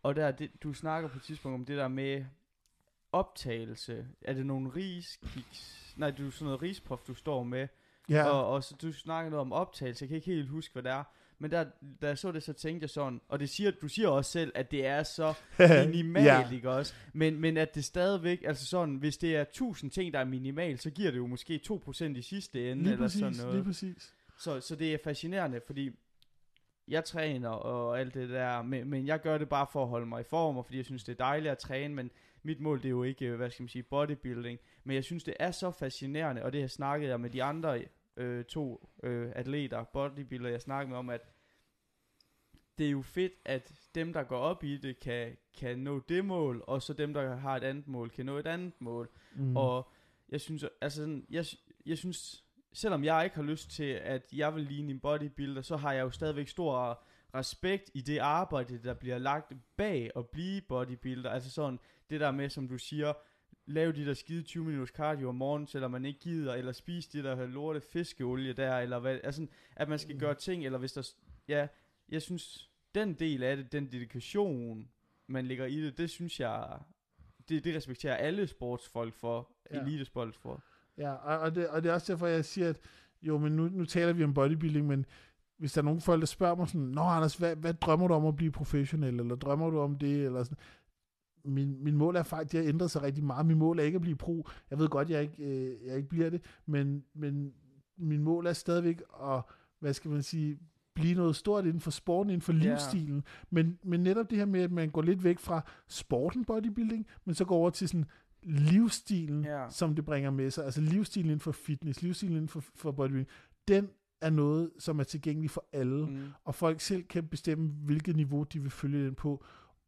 [SPEAKER 1] og der, det, du snakker på et tidspunkt om det der med optagelse. Er det nogle riskiks? Nej, du er sådan noget rispof, du står med. Ja. Og, og så du snakker noget om optagelse. Jeg kan ikke helt huske, hvad det er. Men der, da jeg så det, så tænkte jeg sådan, og det siger, du siger også selv, at det er så minimalt, ja. ikke også? Men, men at det stadigvæk, altså sådan, hvis det er 1000 ting, der er minimalt, så giver det jo måske 2% i sidste ende,
[SPEAKER 2] lige
[SPEAKER 1] eller
[SPEAKER 2] præcis,
[SPEAKER 1] sådan noget.
[SPEAKER 2] Lige præcis.
[SPEAKER 1] Så, så det er fascinerende, fordi jeg træner og alt det der, men, men jeg gør det bare for at holde mig i form, og fordi jeg synes, det er dejligt at træne, men mit mål det er jo ikke, hvad skal man sige, bodybuilding, men jeg synes, det er så fascinerende, og det har jeg snakket med de andre øh, to øh, atleter, bodybuilder, jeg snakkede med om, at det er jo fedt, at dem, der går op i det, kan, kan nå det mål, og så dem, der har et andet mål, kan nå et andet mål. Mm. Og jeg synes, altså sådan, jeg, jeg synes, selvom jeg ikke har lyst til, at jeg vil ligne en bodybuilder, så har jeg jo stadigvæk stor respekt i det arbejde, der bliver lagt bag at blive bodybuilder. Altså sådan, det der med, som du siger, lave de der skide 20 minutters cardio om morgenen, selvom man ikke gider, eller spise de der lorte fiskeolie der, eller hvad, altså, at man skal mm. gøre ting, eller hvis der, ja, jeg synes, den del af det, den dedikation, man ligger i det, det synes jeg, det, det respekterer alle sportsfolk for, ja. elitesport for.
[SPEAKER 2] Ja, og, og, det, og det er også derfor, jeg siger, at jo, men nu, nu taler vi om bodybuilding, men hvis der er nogen folk, der spørger mig sådan, Nå Anders, hvad, hvad drømmer du om at blive professionel, eller drømmer du om det, eller sådan, min, min mål er faktisk, det har ændret sig rigtig meget. Min mål er ikke at blive pro. Jeg ved godt, jeg ikke, øh, jeg ikke bliver det, men, men min mål er stadigvæk at, hvad skal man sige, blive noget stort inden for sporten, inden for livsstilen. Yeah. Men, men netop det her med, at man går lidt væk fra sporten bodybuilding, men så går over til sådan livsstilen, yeah. som det bringer med sig. Altså livsstilen inden for fitness, livsstilen inden for, for bodybuilding. Den er noget, som er tilgængelig for alle, mm. og folk selv kan bestemme, hvilket niveau de vil følge den på.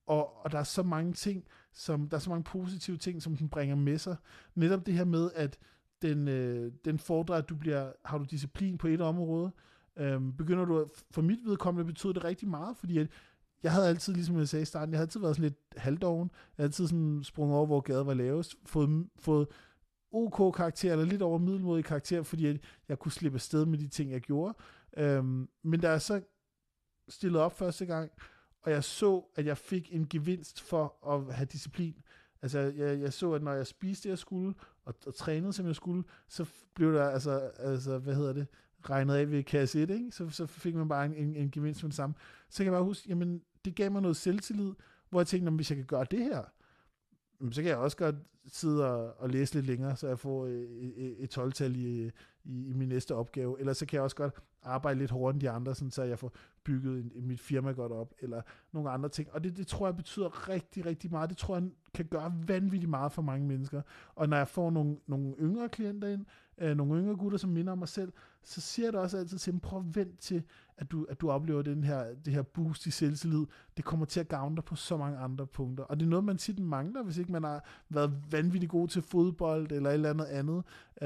[SPEAKER 2] Og, og der er så mange ting, som, der er så mange positive ting, som den bringer med sig. Netop det her med, at den, øh, den fordrer, at du bliver, har du disciplin på et område, øhm, begynder du, at, for mit vedkommende betyder det rigtig meget, fordi at jeg havde altid, ligesom jeg sagde i starten, jeg havde altid været sådan lidt halvdoven, jeg havde altid sådan sprunget over, hvor gaden var lavest, fået, fået OK karakter, eller lidt over middelmodig karakter, fordi at jeg kunne slippe afsted med de ting, jeg gjorde. Øhm, men da jeg så stillede op første gang, og jeg så, at jeg fik en gevinst for at have disciplin. Altså, jeg, jeg så, at når jeg spiste det, jeg skulle, og, og trænede, som jeg skulle, så blev der, altså, altså hvad hedder det, regnet af ved kasse 1, ikke? Så, så fik man bare en, en, en gevinst med det samme. Så kan jeg bare huske, jamen, det gav mig noget selvtillid, hvor jeg tænkte, hvis jeg kan gøre det her, så kan jeg også godt sidde og, og læse lidt længere, så jeg får øh, øh, øh, et, et, 12-tal i, i, i min næste opgave. Eller så kan jeg også godt arbejde lidt hårdere end de andre, sådan, så jeg får bygget en, mit firma godt op, eller nogle andre ting. Og det, det tror jeg betyder rigtig, rigtig meget. Det tror jeg kan gøre vanvittigt meget for mange mennesker. Og når jeg får nogle, nogle yngre klienter ind, øh, nogle yngre gutter, som minder om mig selv, så siger jeg det også altid til dem, prøv at vente til, at du, at du oplever den her, det her boost i selvtillid. Det kommer til at gavne dig på så mange andre punkter. Og det er noget, man tit mangler, hvis ikke man har været vanvittigt god til fodbold eller et eller andet andet.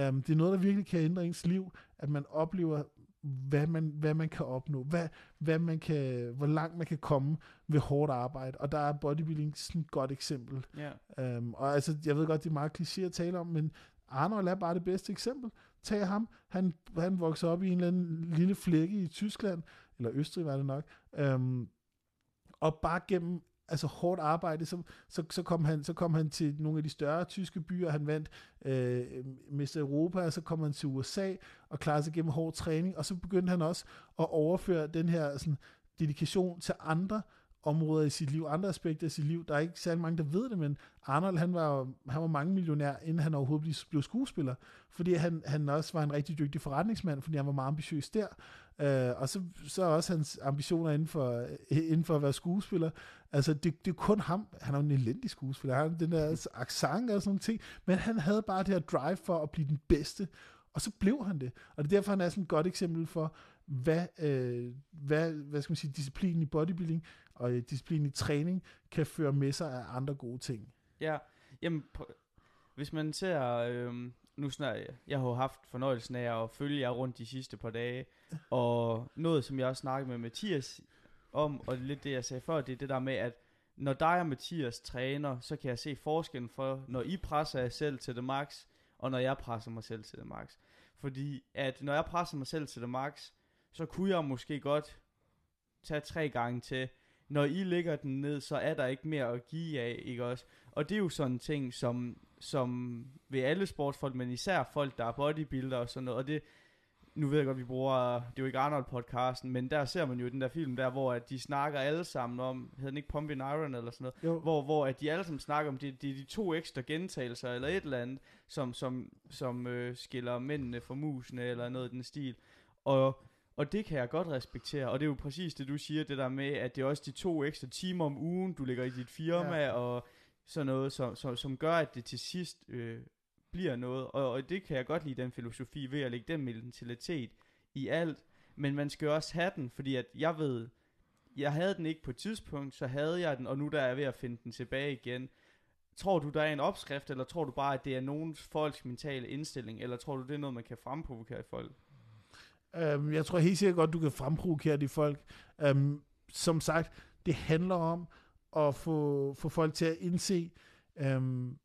[SPEAKER 2] Um, det er noget, der virkelig kan ændre ens liv, at man oplever hvad man, hvad man kan opnå, hvad, hvad man kan, hvor langt man kan komme ved hårdt arbejde. Og der er bodybuilding sådan et godt eksempel. Yeah. Um, og altså, jeg ved godt, det er meget kliché at tale om, men Arnold er bare det bedste eksempel. Tag ham, han, han voksede op i en eller anden lille flække i Tyskland, eller Østrig var det nok, øhm, og bare gennem altså hårdt arbejde, så, så, så, kom han, så kom han til nogle af de større tyske byer, han vandt øh, Mester Europa, og så kom han til USA og klarede sig gennem hård træning, og så begyndte han også at overføre den her sådan, dedikation til andre områder i sit liv, andre aspekter i sit liv. Der er ikke særlig mange, der ved det, men Arnold, han var, han var mange millionær, inden han overhovedet blev skuespiller, fordi han, han også var en rigtig dygtig forretningsmand, fordi han var meget ambitiøs der. Øh, og så, så også hans ambitioner inden for, inden for at være skuespiller. Altså, det, det er kun ham. Han er jo en elendig skuespiller. Han har den der accent og sådan nogle ting. Men han havde bare det her drive for at blive den bedste. Og så blev han det. Og det er derfor, han er sådan et godt eksempel for, hvad, øh, hvad, hvad skal man sige, disciplinen i bodybuilding og disciplinen i træning kan føre med sig af andre gode ting.
[SPEAKER 1] Ja, jamen, hvis man ser, øh, nu snart, jeg har jo haft fornøjelsen af at følge jer rundt de sidste par dage, og noget, som jeg også snakkede med Mathias om, og lidt det, jeg sagde før, det er det der med, at når dig og Mathias træner, så kan jeg se forskellen for, når I presser jer selv til det max, og når jeg presser mig selv til det max. Fordi at når jeg presser mig selv til det max, så kunne jeg måske godt tage tre gange til, når I lægger den ned, så er der ikke mere at give af, ikke også? Og det er jo sådan en ting, som, som ved alle sportsfolk, men især folk, der er bodybuilder og sådan noget, og det, nu ved jeg godt, vi bruger, det er jo ikke Arnold-podcasten, men der ser man jo den der film der, hvor at de snakker alle sammen om, hedder den ikke Pumping Iron eller sådan noget, jo. hvor, hvor at de alle sammen snakker om, det de, de to ekstra gentagelser eller et eller andet, som, som, som øh, skiller mændene fra musene eller noget i den stil. Og Og det kan jeg godt respektere, og det er jo præcis det, du siger, det der med, at det er også de to ekstra timer om ugen, du ligger i dit firma, ja. og sådan noget, som, som, som gør, at det til sidst øh, bliver noget. Og, og det kan jeg godt lide, den filosofi, ved at lægge den mentalitet i alt. Men man skal jo også have den, fordi at jeg ved, jeg havde den ikke på et tidspunkt, så havde jeg den, og nu der er jeg ved at finde den tilbage igen. Tror du, der er en opskrift, eller tror du bare, at det er nogen folks mentale indstilling, eller tror du, det er noget, man kan fremprovokere i folk?
[SPEAKER 2] Øhm, jeg tror helt sikkert godt, du kan fremprovokere de folk. Øhm, som sagt, det handler om at få, få folk til at indse, øhm,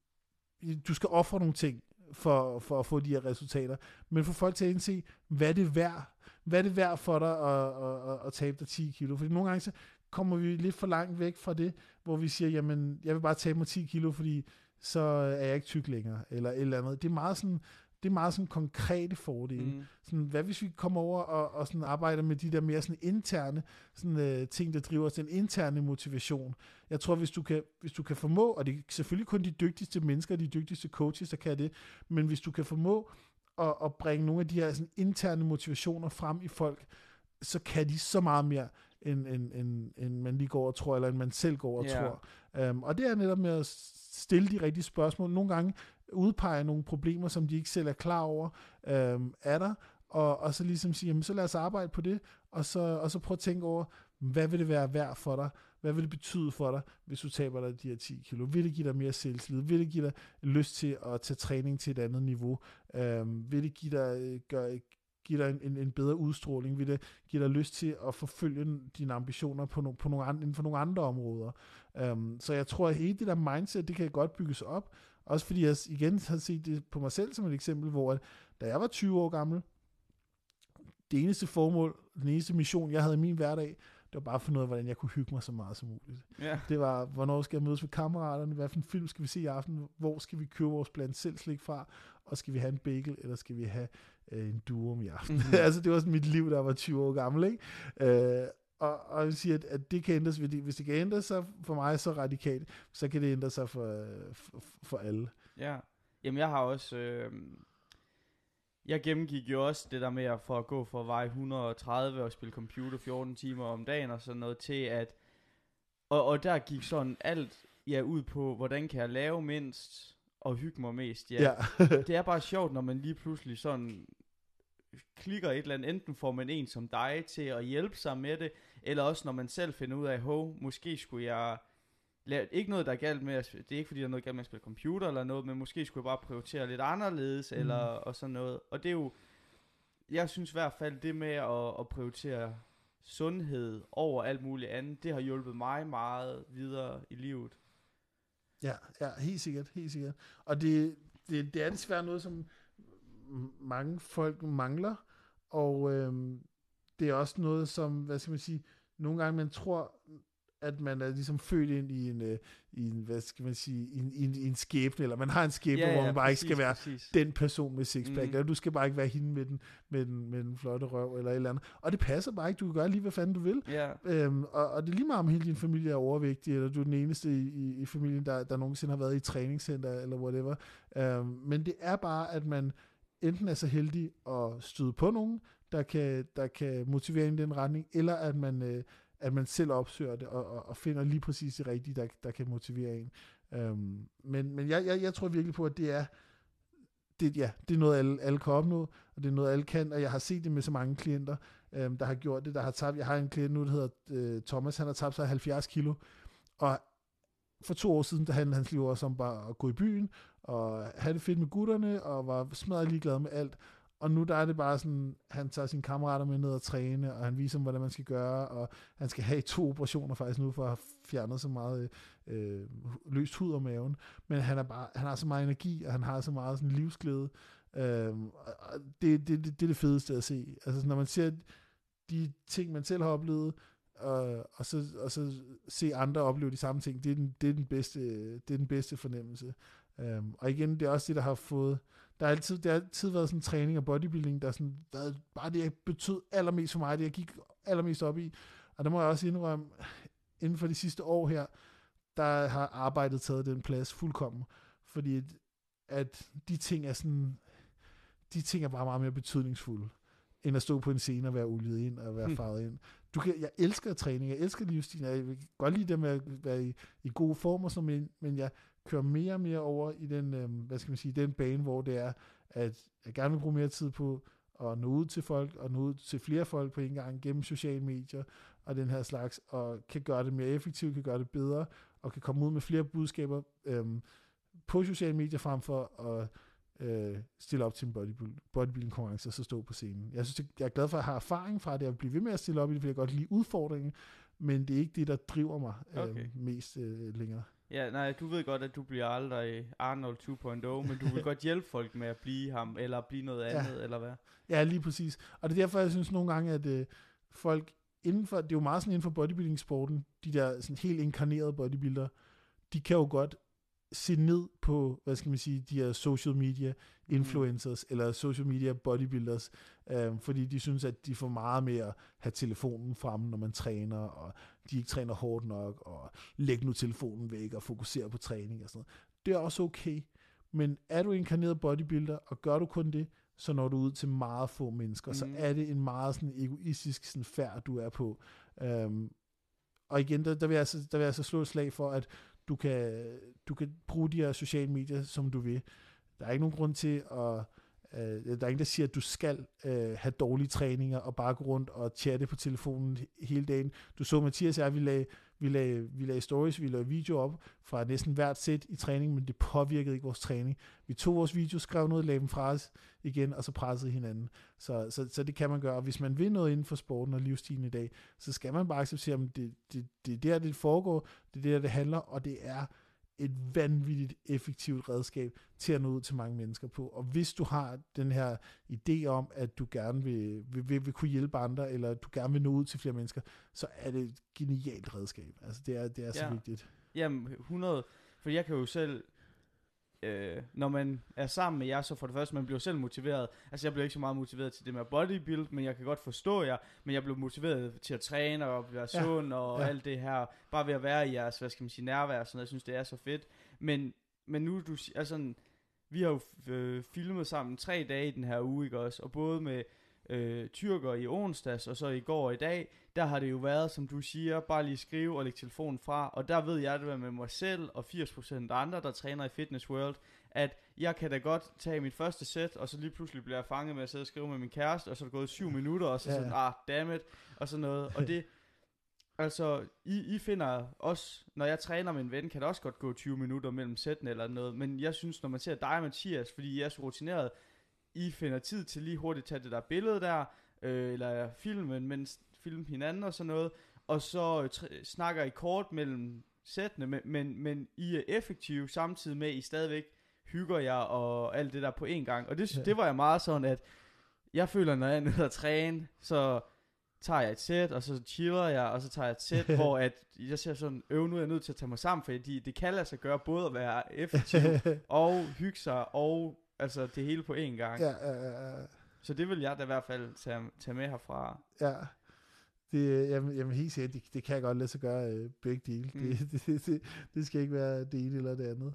[SPEAKER 2] du skal ofre nogle ting for, for at få de her resultater, men få folk til at indse, hvad det er værd. Hvad er det værd for dig at, at, at, at tabe dig 10 kilo? Fordi nogle gange så kommer vi lidt for langt væk fra det, hvor vi siger, jamen, jeg vil bare tabe mig 10 kilo, fordi så er jeg ikke tyk længere, eller et eller andet. Det er meget sådan, det er meget sådan konkrete fordele. Mm. Sådan, hvad hvis vi kommer over og, og sådan arbejder med de der mere sådan interne sådan, øh, ting, der driver os, den interne motivation. Jeg tror, hvis du kan, hvis du kan formå, og det er selvfølgelig kun de dygtigste mennesker, de dygtigste coaches, der kan det, men hvis du kan formå at, at bringe nogle af de her sådan, interne motivationer frem i folk, så kan de så meget mere, end, end, end, end man lige går og tror, eller end man selv går og yeah. tror. Um, og det er netop med at stille de rigtige spørgsmål. Nogle gange udpeger nogle problemer, som de ikke selv er klar over, øh, er der, og, og så ligesom sige, jamen så lad os arbejde på det, og så, og så prøv at tænke over, hvad vil det være værd for dig? Hvad vil det betyde for dig, hvis du taber dig de her 10 kilo? Vil det give dig mere selvtillid? Vil det give dig lyst til at tage træning til et andet niveau? Øhm, vil det give dig, gør, give dig en, en, en bedre udstråling? Vil det give dig lyst til at forfølge dine ambitioner på, no, på nogle andre, inden for nogle andre områder? Øhm, så jeg tror, at hele det der mindset, det kan godt bygges op. Også fordi jeg igen har set det på mig selv som et eksempel, hvor da jeg var 20 år gammel, det eneste formål, den eneste mission, jeg havde i min hverdag, det var bare at finde ud af, hvordan jeg kunne hygge mig så meget som muligt. Ja. Det var, hvornår skal jeg mødes med kammeraterne, hvad for en film skal vi se i aften, hvor skal vi købe vores blandt selv slik fra, og skal vi have en bagel, eller skal vi have øh, en duo i aften. Mm-hmm. altså det var sådan mit liv, der var 20 år gammel, ikke? Øh, og, og jeg siger, at, at det kan ændres, hvis det kan ændre sig for mig så radikalt, så kan det ændre sig for, for, for alle.
[SPEAKER 1] Ja, jamen jeg har også, øh, jeg gennemgik jo også det der med at for at gå fra vej 130 og spille computer 14 timer om dagen og sådan noget til at, og, og der gik sådan alt ja, ud på, hvordan kan jeg lave mindst og hygge mig mest. Ja. ja. det er bare sjovt, når man lige pludselig sådan klikker et eller andet, enten får man en som dig til at hjælpe sig med det, eller også når man selv finder ud af, hov, måske skulle jeg lave, ikke noget der er galt med, at, det er ikke fordi der er noget galt med at spille computer eller noget, men måske skulle jeg bare prioritere lidt anderledes, mm. eller og sådan noget, og det er jo, jeg synes i hvert fald, det med at, at prioritere sundhed over alt muligt andet, det har hjulpet mig meget videre i livet.
[SPEAKER 2] Ja, ja, helt sikkert, helt sikkert. Og det, det, det er desværre noget, som mange folk mangler, og øhm, det er også noget, som, hvad skal man sige, nogle gange man tror, at man er ligesom født ind i en, øh, i en hvad skal man sige, i en, i en, i en skæbne, eller man har en skæbne, ja, ja, hvor man bare præcis, ikke skal være præcis. den person med sixpack, mm. eller du skal bare ikke være hende med den, med den, med den flotte røv, eller et eller andet. Og det passer bare ikke, du kan gøre lige, hvad fanden du vil. Ja. Øhm, og, og det er lige meget, om hele din familie er overvægtig, eller du er den eneste i, i, i familien, der, der nogensinde har været i træningscenter, eller whatever. Øhm, men det er bare, at man enten er så heldig at støde på nogen, der kan, der kan motivere en i den retning, eller at man, øh, at man selv opsøger det, og, og, og finder lige præcis det rigtige, der, der kan motivere en. Øhm, men men jeg, jeg, jeg tror virkelig på, at det er, det, ja, det er noget, alle, alle kan opnå, og det er noget, alle kan, og jeg har set det med så mange klienter, øhm, der har gjort det, der har tabt, jeg har en klient nu, der hedder øh, Thomas, han har tabt sig 70 kilo, og for to år siden, der handlede hans liv også om bare at gå i byen, og havde det fedt med gutterne, og var smadret ligeglad med alt, og nu der er det bare sådan, han tager sine kammerater med ned og træne, og han viser dem, hvordan man skal gøre, og han skal have to operationer faktisk nu, for at have fjernet så meget øh, løst hud om maven. Men han, er bare, han har så meget energi, og han har så meget sådan livsglæde. Øh, det, det, det, det er det fedeste at se. Altså når man ser de ting, man selv har oplevet, og, og, så, og så se andre opleve de samme ting, det er den, det er den, bedste, det er den bedste fornemmelse. Um, og igen, det er også det, der har fået, der har altid, der har altid været sådan træning og bodybuilding, der, sådan, der bare det, betød allermest for mig, det jeg gik allermest op i. Og der må jeg også indrømme, inden for de sidste år her, der har arbejdet taget den plads fuldkommen. Fordi at, de ting er sådan, de ting er bare meget mere betydningsfulde end at stå på en scene og være oliet ind og være hmm. farvet ind. Du kan, jeg elsker træning, jeg elsker livsstil, jeg kan godt lide det med at være i, i god form og sådan, men, men jeg kører mere og mere over i den, øh, hvad skal man sige, den bane, hvor det er, at jeg gerne vil bruge mere tid på at nå ud til folk, og nå ud til flere folk på en gang gennem sociale medier og den her slags, og kan gøre det mere effektivt, kan gøre det bedre, og kan komme ud med flere budskaber øh, på sociale medier frem for at øh, stille op til en bodybuilding, bodybuilding konkurrence og så stå på scenen. Jeg synes, jeg er glad for, at jeg har erfaring fra det, at blive ved med at stille op i det, fordi jeg godt lide udfordringen, men det er ikke det, der driver mig øh, okay. mest øh, længere.
[SPEAKER 1] Ja, nej, du ved godt, at du bliver aldrig Arnold 2.0, men du vil godt hjælpe folk med at blive ham, eller blive noget andet, ja. eller hvad?
[SPEAKER 2] Ja, lige præcis. Og det er derfor, jeg synes nogle gange, at øh, folk inden for, det er jo meget sådan inden for bodybuilding-sporten, de der sådan helt inkarnerede bodybuilder, de kan jo godt se ned på, hvad skal man sige, de her social media influencers, mm. eller social media bodybuilders, øh, fordi de synes, at de får meget mere at have telefonen fremme, når man træner, og de ikke træner hårdt nok, og lægge nu telefonen væk, og fokusere på træning og sådan noget. Det er også okay, men er du inkarneret bodybuilder, og gør du kun det, så når du ud til meget få mennesker, mm. så er det en meget sådan egoistisk sådan færd, du er på. Um, og igen, der, der, vil jeg altså, der vil jeg altså slå et slag for, at du kan, du kan bruge de her sociale medier, som du vil. Der er ikke nogen grund til at Øh, der er ingen, der siger, at du skal øh, have dårlige træninger og bare gå rundt og chatte på telefonen hele dagen. Du så Mathias og jeg, vi lagde, vi lagde, vi lagde stories, vi lagde video op fra næsten hvert sæt i træning, men det påvirkede ikke vores træning. Vi tog vores video, skrev noget, lagde dem fra os igen, og så pressede hinanden. Så, så, så det kan man gøre. Og hvis man vil noget inden for sporten og livsstilen i dag, så skal man bare acceptere, at det, det, det er der, det foregår, det er der, det handler, og det er et vanvittigt effektivt redskab til at nå ud til mange mennesker på. Og hvis du har den her idé om, at du gerne vil, vil, vil, vil kunne hjælpe andre, eller du gerne vil nå ud til flere mennesker, så er det et genialt redskab. Altså det er, det er ja. så vigtigt.
[SPEAKER 1] Jamen 100, for jeg kan jo selv øh, når man er sammen med jer, så for det første, man bliver selv motiveret. Altså jeg bliver ikke så meget motiveret til det med bodybuild, men jeg kan godt forstå jer, men jeg blev motiveret til at træne og være ja. sund og ja. alt det her, bare ved at være i jeres, hvad skal man sige, nærvær, så jeg synes, det er så fedt. Men, men nu, du, altså, vi har jo øh, filmet sammen tre dage i den her uge, ikke også? Og både med øh, tyrker i onsdags, og så i går og i dag, der har det jo været, som du siger, bare lige skrive og lægge telefonen fra, og der ved jeg det med mig selv og 80% andre, der træner i Fitness World, at jeg kan da godt tage mit første sæt, og så lige pludselig bliver jeg fanget med at sidde og skrive med min kæreste, og så er det gået syv minutter, og så ja. sådan, ah, dammit, og sådan noget, og det, altså, I, I finder også, når jeg træner med en ven, kan det også godt gå 20 minutter mellem sættene eller noget, men jeg synes, når man ser dig, Mathias, fordi I er så rutineret, I finder tid til lige hurtigt at tage det der billede der, øh, eller filmen, mens film hinanden og sådan noget, og så øh, snakker I kort mellem sættene, men, men, men I er effektive samtidig med, at I stadigvæk hygger jer og alt det der på en gang. Og det, ja. det var jeg meget sådan, at jeg føler, når jeg er nede og træne, så tager jeg et sæt, og så chiller jeg, og så tager jeg et sæt, hvor at jeg ser sådan, øv, nu er jeg nødt til at tage mig sammen, fordi det kan lade sig gøre både at være effektiv og hygge sig, og altså det hele på én gang.
[SPEAKER 2] Ja, ja, ja.
[SPEAKER 1] Så det vil jeg da i hvert fald tage, tage med herfra.
[SPEAKER 2] Ja, det, jamen, jamen helt sikkert, det, det kan jeg godt lade sig gøre uh, begge dele. Mm. Det, det, det, det skal ikke være det ene eller det andet.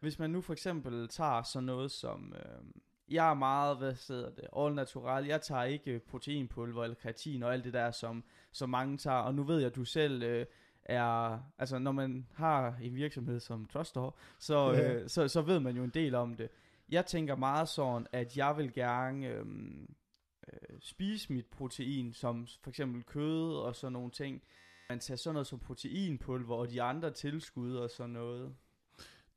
[SPEAKER 1] Hvis man nu for eksempel tager sådan noget som, øh, jeg er meget, hvad hedder det, all natural, jeg tager ikke proteinpulver eller kreatin og alt det der, som, som mange tager, og nu ved jeg, at du selv øh, er, altså når man har en virksomhed som Trustore, så, ja. øh, så, så ved man jo en del om det. Jeg tænker meget sådan, at jeg vil gerne øh, øh, spise mit protein, som for eksempel kød og sådan nogle ting. Man tager sådan noget som proteinpulver og de andre tilskud og sådan noget.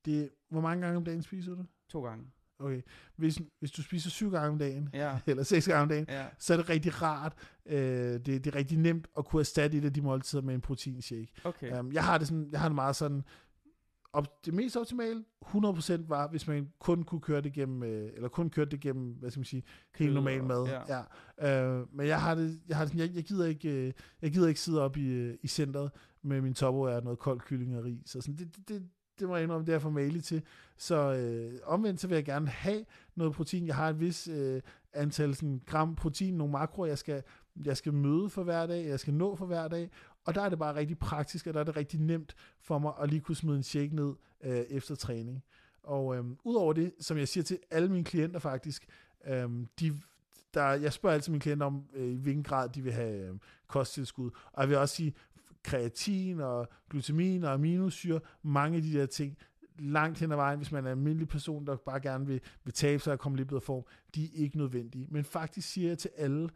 [SPEAKER 2] Det, hvor mange gange om dagen spiser du?
[SPEAKER 1] To gange.
[SPEAKER 2] Okay. Hvis, hvis du spiser syv gange om dagen, ja. eller seks gange om dagen, ja. så er det rigtig rart. Øh, det, det er rigtig nemt at kunne erstatte et af de måltider med en proteinshake.
[SPEAKER 1] Okay.
[SPEAKER 2] Um, jeg har det sådan, jeg har det meget sådan, op, det mest optimale, 100% var, hvis man kun kunne køre det gennem, øh, eller kun kørte det gennem, hvad skal man sige, helt normal mad. Ja. ja. Øh, men jeg har det, jeg har det jeg, jeg, gider ikke, øh, jeg gider ikke sidde op i, øh, i centret med min topo er noget koldt kylling og ris. Så sådan, det, det, det, det må jeg indrømme, det er for malig til. Så øh, omvendt så vil jeg gerne have noget protein. Jeg har et vis øh, antal sådan, gram protein, nogle makroer, jeg skal, jeg skal møde for hver dag, jeg skal nå for hver dag, og der er det bare rigtig praktisk, og der er det rigtig nemt for mig at lige kunne smide en shake ned øh, efter træning. Og øh, udover det, som jeg siger til alle mine klienter faktisk, øh, de, der, jeg spørger altid mine klienter om, øh, i hvilken grad de vil have øh, kosttilskud. Og jeg vil også sige, kreatin og glutamin og aminosyre, mange af de der ting, langt hen ad vejen, hvis man er en almindelig person, der bare gerne vil, vil tabe sig og komme lidt bedre form, de er ikke nødvendige. Men faktisk siger jeg til alle,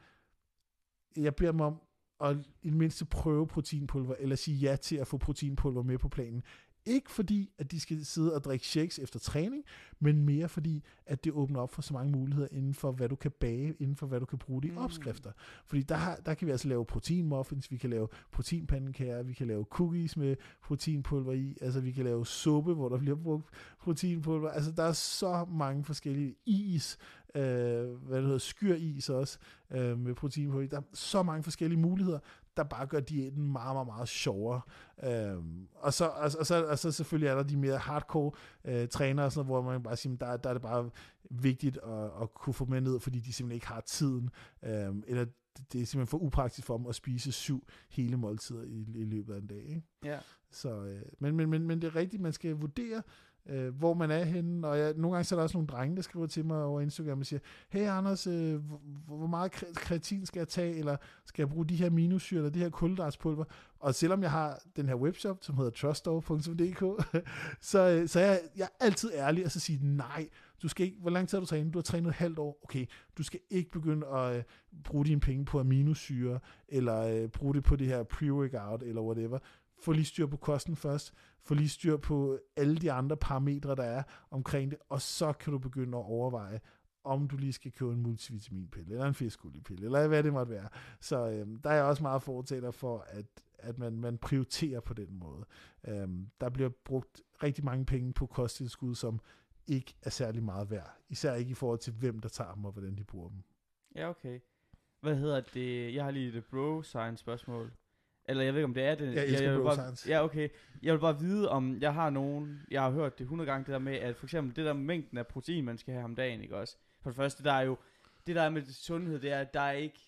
[SPEAKER 2] jeg beder dem om at i det mindste prøve proteinpulver, eller sige ja til at få proteinpulver med på planen. Ikke fordi, at de skal sidde og drikke shakes efter træning, men mere fordi, at det åbner op for så mange muligheder inden for, hvad du kan bage, inden for, hvad du kan bruge de mm. opskrifter. Fordi der, har, der kan vi altså lave proteinmuffins, vi kan lave proteinpandekager, vi kan lave cookies med proteinpulver i, altså vi kan lave suppe, hvor der bliver brugt proteinpulver. Altså der er så mange forskellige is, øh, hvad det hedder, skyris også, øh, med proteinpulver. Der er så mange forskellige muligheder, der bare gør diæten meget, meget, meget sjovere. Øhm, og, så, og, og, så, og så selvfølgelig er der de mere hardcore øh, trænere, og sådan noget, hvor man bare siger, der, der er det bare vigtigt at, at kunne få med ned, fordi de simpelthen ikke har tiden, øhm, eller det er simpelthen for upraktisk for dem at spise syv hele måltider i, i løbet af en dag. Ikke?
[SPEAKER 1] Ja.
[SPEAKER 2] Så, øh, men, men, men, men det er rigtigt, man skal vurdere, øh, hvor man er henne, og jeg, nogle gange så er der også nogle drenge, der skriver til mig over Instagram og siger, hey Anders, øh, hvor meget kreatin skal jeg tage, eller skal jeg bruge de her minusyre, eller det her kulhydratspulver, og selvom jeg har den her webshop, som hedder truststore.dk, så, øh, så er jeg, jeg er altid ærlig, og så siger nej, du skal ikke, hvor lang tid har du trænet? Du har trænet et halvt år. Okay, du skal ikke begynde at øh, bruge dine penge på aminosyre, eller øh, bruge det på det her pre-workout, eller whatever. Få lige styr på kosten først få lige styr på alle de andre parametre, der er omkring det, og så kan du begynde at overveje, om du lige skal købe en multivitaminpille, eller en fiskoliepille, eller hvad det måtte være. Så øhm, der er jeg også meget fortaler for, at, at man, man prioriterer på den måde. Øhm, der bliver brugt rigtig mange penge på kosttilskud, som ikke er særlig meget værd. Især ikke i forhold til, hvem der tager dem, og hvordan de bruger dem.
[SPEAKER 1] Ja, okay. Hvad hedder det? Jeg har lige et bro science spørgsmål. Eller jeg ved ikke, om det er det.
[SPEAKER 2] Jeg, jeg, jeg bare, science.
[SPEAKER 1] Ja, okay. Jeg vil bare vide, om jeg har nogen... Jeg har hørt det 100 gange, det der med, at for eksempel det der mængden af protein, man skal have om dagen, ikke også? For det første, der er jo... Det der er med sundhed, det er, at der er ikke...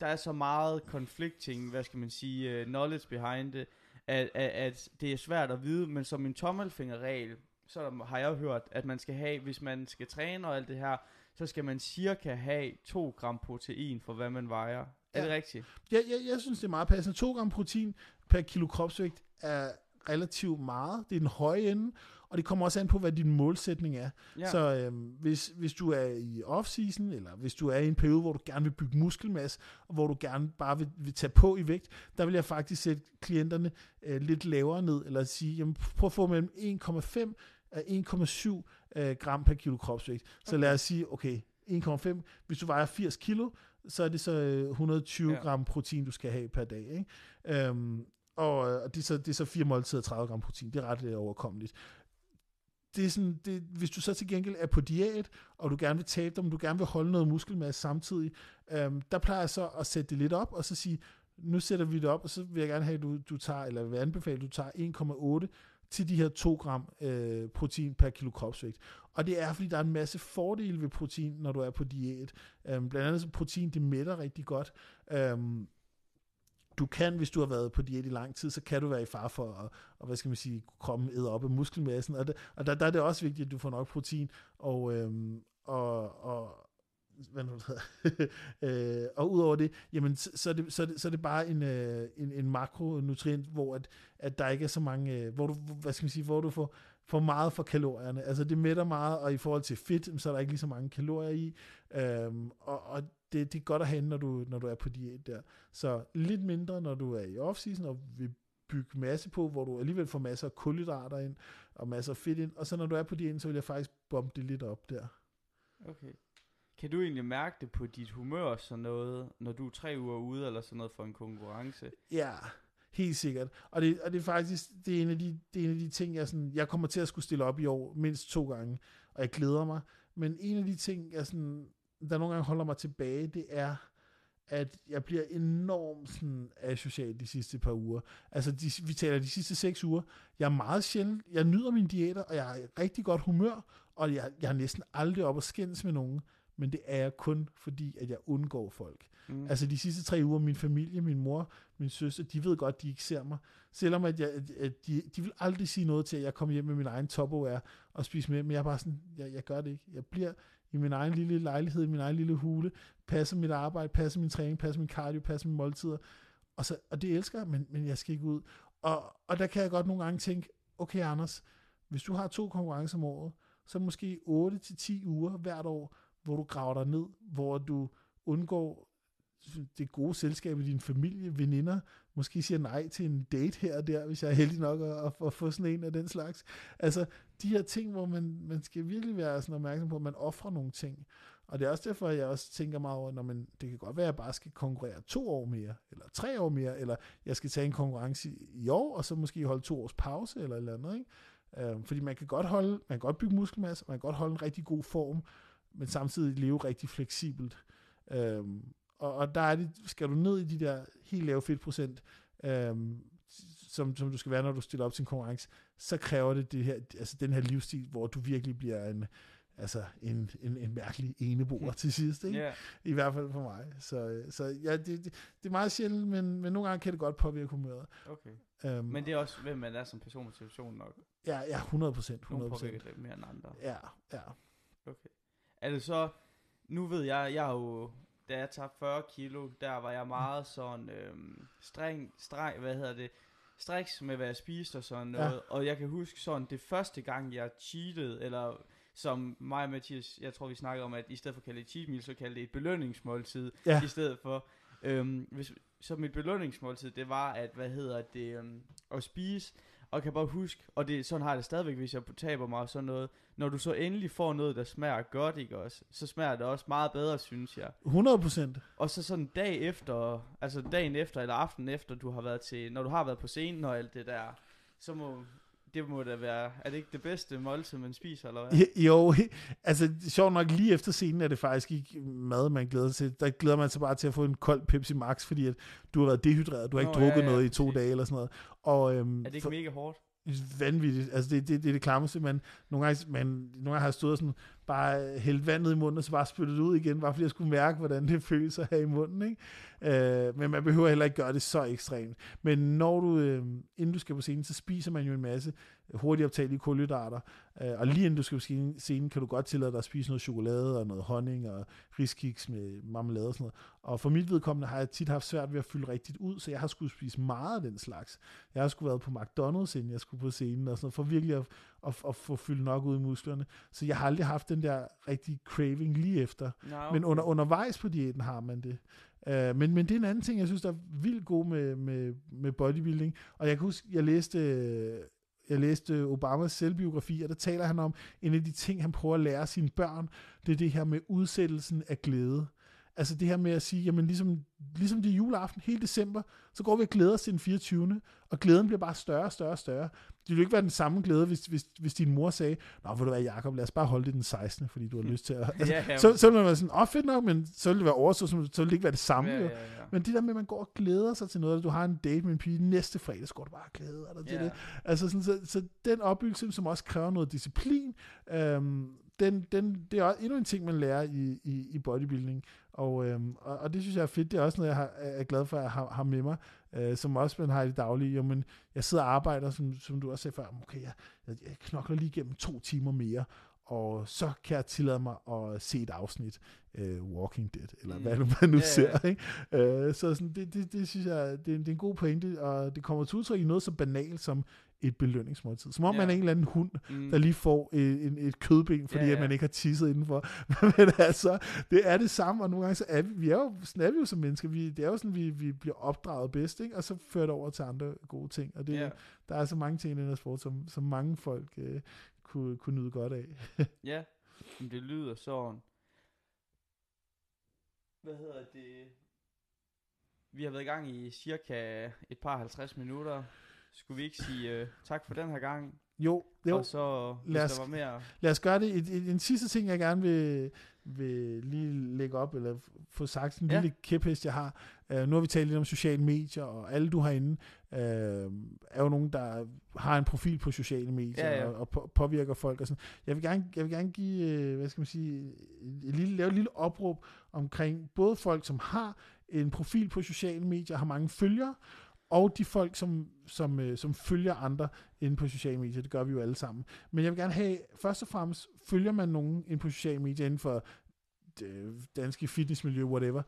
[SPEAKER 1] Der er så meget conflicting, hvad skal man sige, uh, knowledge behind det, at, at, at det er svært at vide, men som en tommelfingerregel, så har jeg hørt, at man skal have, hvis man skal træne og alt det her, så skal man cirka have 2 gram protein for hvad man vejer. Er ja. det rigtigt?
[SPEAKER 2] Ja, jeg, jeg synes, det er meget passende. 2 gram protein per kilo kropsvægt er relativt meget. Det er den høje ende, og det kommer også an på, hvad din målsætning er. Ja. Så øhm, hvis, hvis du er i off-season, eller hvis du er i en periode, hvor du gerne vil bygge muskelmasse, og hvor du gerne bare vil, vil tage på i vægt, der vil jeg faktisk sætte klienterne øh, lidt lavere ned, eller sige, jamen, prøv at få mellem 1,5 og 1,7 øh, gram per kilo kropsvægt. Så okay. lad os sige, okay, 1,5, hvis du vejer 80 kilo, så er det så 120 øh, ja. gram protein, du skal have per dag. Ikke? Øhm, og og det, er så, det er så fire måltider 30 gram protein. Det er ret øh, overkommeligt. Det er sådan, det, hvis du så til gengæld er på diæt, og du gerne vil tabe dig, men du gerne vil holde noget muskelmasse samtidig, øhm, der plejer jeg så at sætte det lidt op, og så sige, nu sætter vi det op, og så vil jeg gerne have, at du, du tager, eller vil anbefale, at du tager 1,8 til de her 2 gram øh, protein per kilo kropsvægt. Og det er, fordi der er en masse fordele ved protein, når du er på diæt. Øhm, blandt andet så protein, det mætter rigtig godt. Øhm, du kan, hvis du har været på diæt i lang tid, så kan du være i far for at, og, hvad skal man sige, kroppen æder op af muskelmassen, og, det, og der, der er det også vigtigt, at du får nok protein, og, øhm, og, og hvad nu øh, og udover det, jamen, så, så, er det, så, er det, så er det bare en, øh, en, en makronutrient, hvor at, at der ikke er så mange, øh, hvor du, hvad skal man sige, hvor du får, for meget for kalorierne. Altså det mætter meget, og i forhold til fedt, så er der ikke lige så mange kalorier i. Øhm, og og det, det er godt at have, når du, når du er på diæt der. Så lidt mindre, når du er i off-season, og vil bygge masse på, hvor du alligevel får masser af kulhydrater ind, og masser af fedt ind. Og så når du er på diæt, så vil jeg faktisk bombe det lidt op der.
[SPEAKER 1] Okay. Kan du egentlig mærke det på dit humør, sådan noget, når du er tre uger ude, eller sådan noget for en konkurrence?
[SPEAKER 2] Ja, Helt sikkert. Og det, og det er faktisk det er en, af de, det er en af de ting, jeg, sådan, jeg kommer til at skulle stille op i år mindst to gange, og jeg glæder mig. Men en af de ting, jeg sådan, der nogle gange holder mig tilbage, det er, at jeg bliver enormt sådan, asocial de sidste par uger. Altså, de, vi taler de sidste seks uger. Jeg er meget sjældent, jeg nyder mine diæter, og jeg er rigtig godt humør, og jeg, jeg er næsten aldrig op og skændes med nogen, men det er jeg kun fordi, at jeg undgår folk. Mm. Altså de sidste tre uger, min familie, min mor, min søster, de ved godt, de ikke ser mig. Selvom at, jeg, at de, de vil aldrig sige noget til, at jeg kommer hjem med min egen Tupperware og spiser med, men jeg er bare sådan, jeg, jeg gør det ikke. Jeg bliver i min egen lille lejlighed, i min egen lille hule, passer mit arbejde, passer min træning, passer min cardio, passer mine måltider, og, så, og det elsker jeg, men, men jeg skal ikke ud. Og, og der kan jeg godt nogle gange tænke, okay Anders, hvis du har to konkurrencer om året, så måske 8-10 uger hvert år, hvor du graver dig ned, hvor du undgår det gode selskab i din familie, veninder, måske siger nej til en date her og der, hvis jeg er heldig nok at, at, at få sådan en af den slags. Altså, de her ting, hvor man, man skal virkelig være sådan opmærksom på, at man offrer nogle ting. Og det er også derfor, jeg også tænker meget over, når man, det kan godt være, at jeg bare skal konkurrere to år mere, eller tre år mere, eller jeg skal tage en konkurrence i, i år, og så måske holde to års pause, eller et eller andet, ikke? Øhm, fordi man kan godt holde, man kan godt bygge muskelmasse, man kan godt holde en rigtig god form, men samtidig leve rigtig fleksibelt. Øhm, og, og der er det, skal du ned i de der helt lave fedtprocent, øhm, som, som du skal være, når du stiller op til en konkurrence, så kræver det, det her, altså den her livsstil, hvor du virkelig bliver en, altså en, en, en mærkelig eneboer til sidst, ikke? Yeah. i hvert fald for mig. Så, så ja, det, det, det er meget sjældent, men, men nogle gange kan det godt påvirke humøret.
[SPEAKER 1] Okay. Um, men det er også, hvem man er som person med situationen nok.
[SPEAKER 2] Ja, ja, 100 procent.
[SPEAKER 1] 100 procent. det mere end andre.
[SPEAKER 2] Ja, ja.
[SPEAKER 1] Okay. Er det så, nu ved jeg, jeg har jo, da jeg tabte 40 kilo, der var jeg meget sådan øhm, streng, streng, hvad hedder det, striks med, hvad jeg spiste og sådan noget. Ja. Og jeg kan huske sådan, det første gang, jeg cheatede, eller som mig og Mathias, jeg tror vi snakkede om, at i stedet for at kalde det cheat meal, så kaldte det et belønningsmåltid, ja. i stedet for, øhm, hvis, så mit belønningsmåltid, det var, at, hvad hedder det, øhm, at spise, og kan bare huske, og det, sådan har jeg det stadigvæk, hvis jeg taber mig og sådan noget, når du så endelig får noget, der smager godt, ikke også, så smager det også meget bedre, synes jeg.
[SPEAKER 2] 100%.
[SPEAKER 1] Og så sådan dag efter, altså dagen efter, eller aften efter, du har været til, når du har været på scenen og alt det der, så må, det må da være, er det ikke det bedste måltid, man spiser, eller hvad?
[SPEAKER 2] Jo, altså sjovt nok, lige efter scenen er det faktisk ikke mad, man glæder sig til. Der glæder man sig bare til at få en kold Pepsi Max, fordi at du har været dehydreret, du har Nå, ikke drukket ja, ja, noget i to dage eller sådan noget. Og, øhm,
[SPEAKER 1] er det ikke for, mega hårdt?
[SPEAKER 2] vanvittigt. Altså, det, det, det er det klammeste, men nogle gange, man, nogle gange har stået sådan, bare hældt vandet i munden, og så bare spyttet ud igen, bare fordi jeg skulle mærke, hvordan det føles at have i munden. Ikke? Øh, men man behøver heller ikke gøre det så ekstremt. Men når du, øh, inden du skal på scenen, så spiser man jo en masse hurtigt optagelige kulhydrater, øh, og lige inden du skal på scenen, kan du godt tillade dig at spise noget chokolade og noget honning og riskiks med marmelade og sådan noget. Og for mit vedkommende har jeg tit haft svært ved at fylde rigtigt ud, så jeg har skulle spise meget af den slags. Jeg har skulle været på McDonald's, inden jeg skulle på scenen og sådan noget, for virkelig at, at, at få fyldt nok ud i musklerne. Så jeg har aldrig haft den der rigtig craving lige efter. No, okay. Men under, undervejs på diæten har man det. Uh, men, men det er en anden ting, jeg synes, der er vildt god med, med, med bodybuilding. Og jeg kan huske, jeg læste, jeg læste Obamas selvbiografi, og der taler han om, en af de ting, han prøver at lære sine børn, det er det her med udsættelsen af glæde. Altså det her med at sige, jamen ligesom, ligesom det er juleaften, hele december, så går vi og glæder os til den 24. Og glæden bliver bare større og større og større. Det ville ikke være den samme glæde, hvis, hvis, hvis din mor sagde, Nå, vil du være Jacob, lad os bare holde det den 16. fordi du har lyst til at... Altså, ja, ja. Så, så ville man være sådan, åh oh, fedt nok, men så ville det være overstået, så ville det ikke være det samme. Ja, ja, ja. Men det der med, at man går og glæder sig til noget, at du har en date med en pige næste fredag, så går du bare og glæder dig til ja. det. Altså sådan, så, så den opbyggelse, som også kræver noget disciplin, øhm, den, den, det er endnu en ting, man lærer i, i, i bodybuilding. Og, øhm, og, og det synes jeg er fedt. Det er også noget, jeg har, er glad for, at jeg har, har med mig, øh, som også man har i det daglige. Jo, men jeg sidder og arbejder, som, som du også sagde før, okay, jeg, jeg knokler lige igennem to timer mere, og så kan jeg tillade mig at se et afsnit uh, Walking Dead, eller mm. hvad du man nu yeah, ser. Ikke? Uh, så sådan, det, det, det synes jeg, det, det er en god pointe, og det kommer til udtryk i noget så banalt som et belønningsmåltid. Som om yeah. man er en eller anden hund, mm. der lige får et, et, et kødben, fordi yeah, yeah. at man ikke har tisset indenfor. Men altså, det er det samme, og nogle gange så er vi, vi er jo, sådan er vi jo som mennesker, vi, det er jo sådan, vi, vi bliver opdraget bedst, ikke? og så fører det over til andre gode ting. Og det, yeah. der er så mange ting i den her sport, som, som mange folk øh, kunne, kunne nyde godt af.
[SPEAKER 1] ja, men det lyder sådan. Hvad hedder det? Vi har været i gang i cirka et par 50 minutter. Skulle vi ikke sige uh, tak for den her gang?
[SPEAKER 2] Jo, jo.
[SPEAKER 1] Og så, lad os, der var mere...
[SPEAKER 2] Lad os gøre det. En, en sidste ting, jeg gerne vil, vil lige lægge op, eller få sagt, en ja. lille kæphest, jeg har. Uh, nu har vi talt lidt om sociale medier, og alle du herinde uh, er jo nogen, der har en profil på sociale medier, ja, ja. og, og påvirker folk og sådan. Jeg vil gerne, jeg vil gerne give, uh, hvad skal man sige, et lille, lave et lille opråb omkring både folk, som har en profil på sociale medier, har mange følgere, og de folk, som, som, øh, som følger andre inde på sociale medier. Det gør vi jo alle sammen. Men jeg vil gerne have, først og fremmest, følger man nogen inde på sociale medier inden for det øh, danske fitnessmiljø, whatever.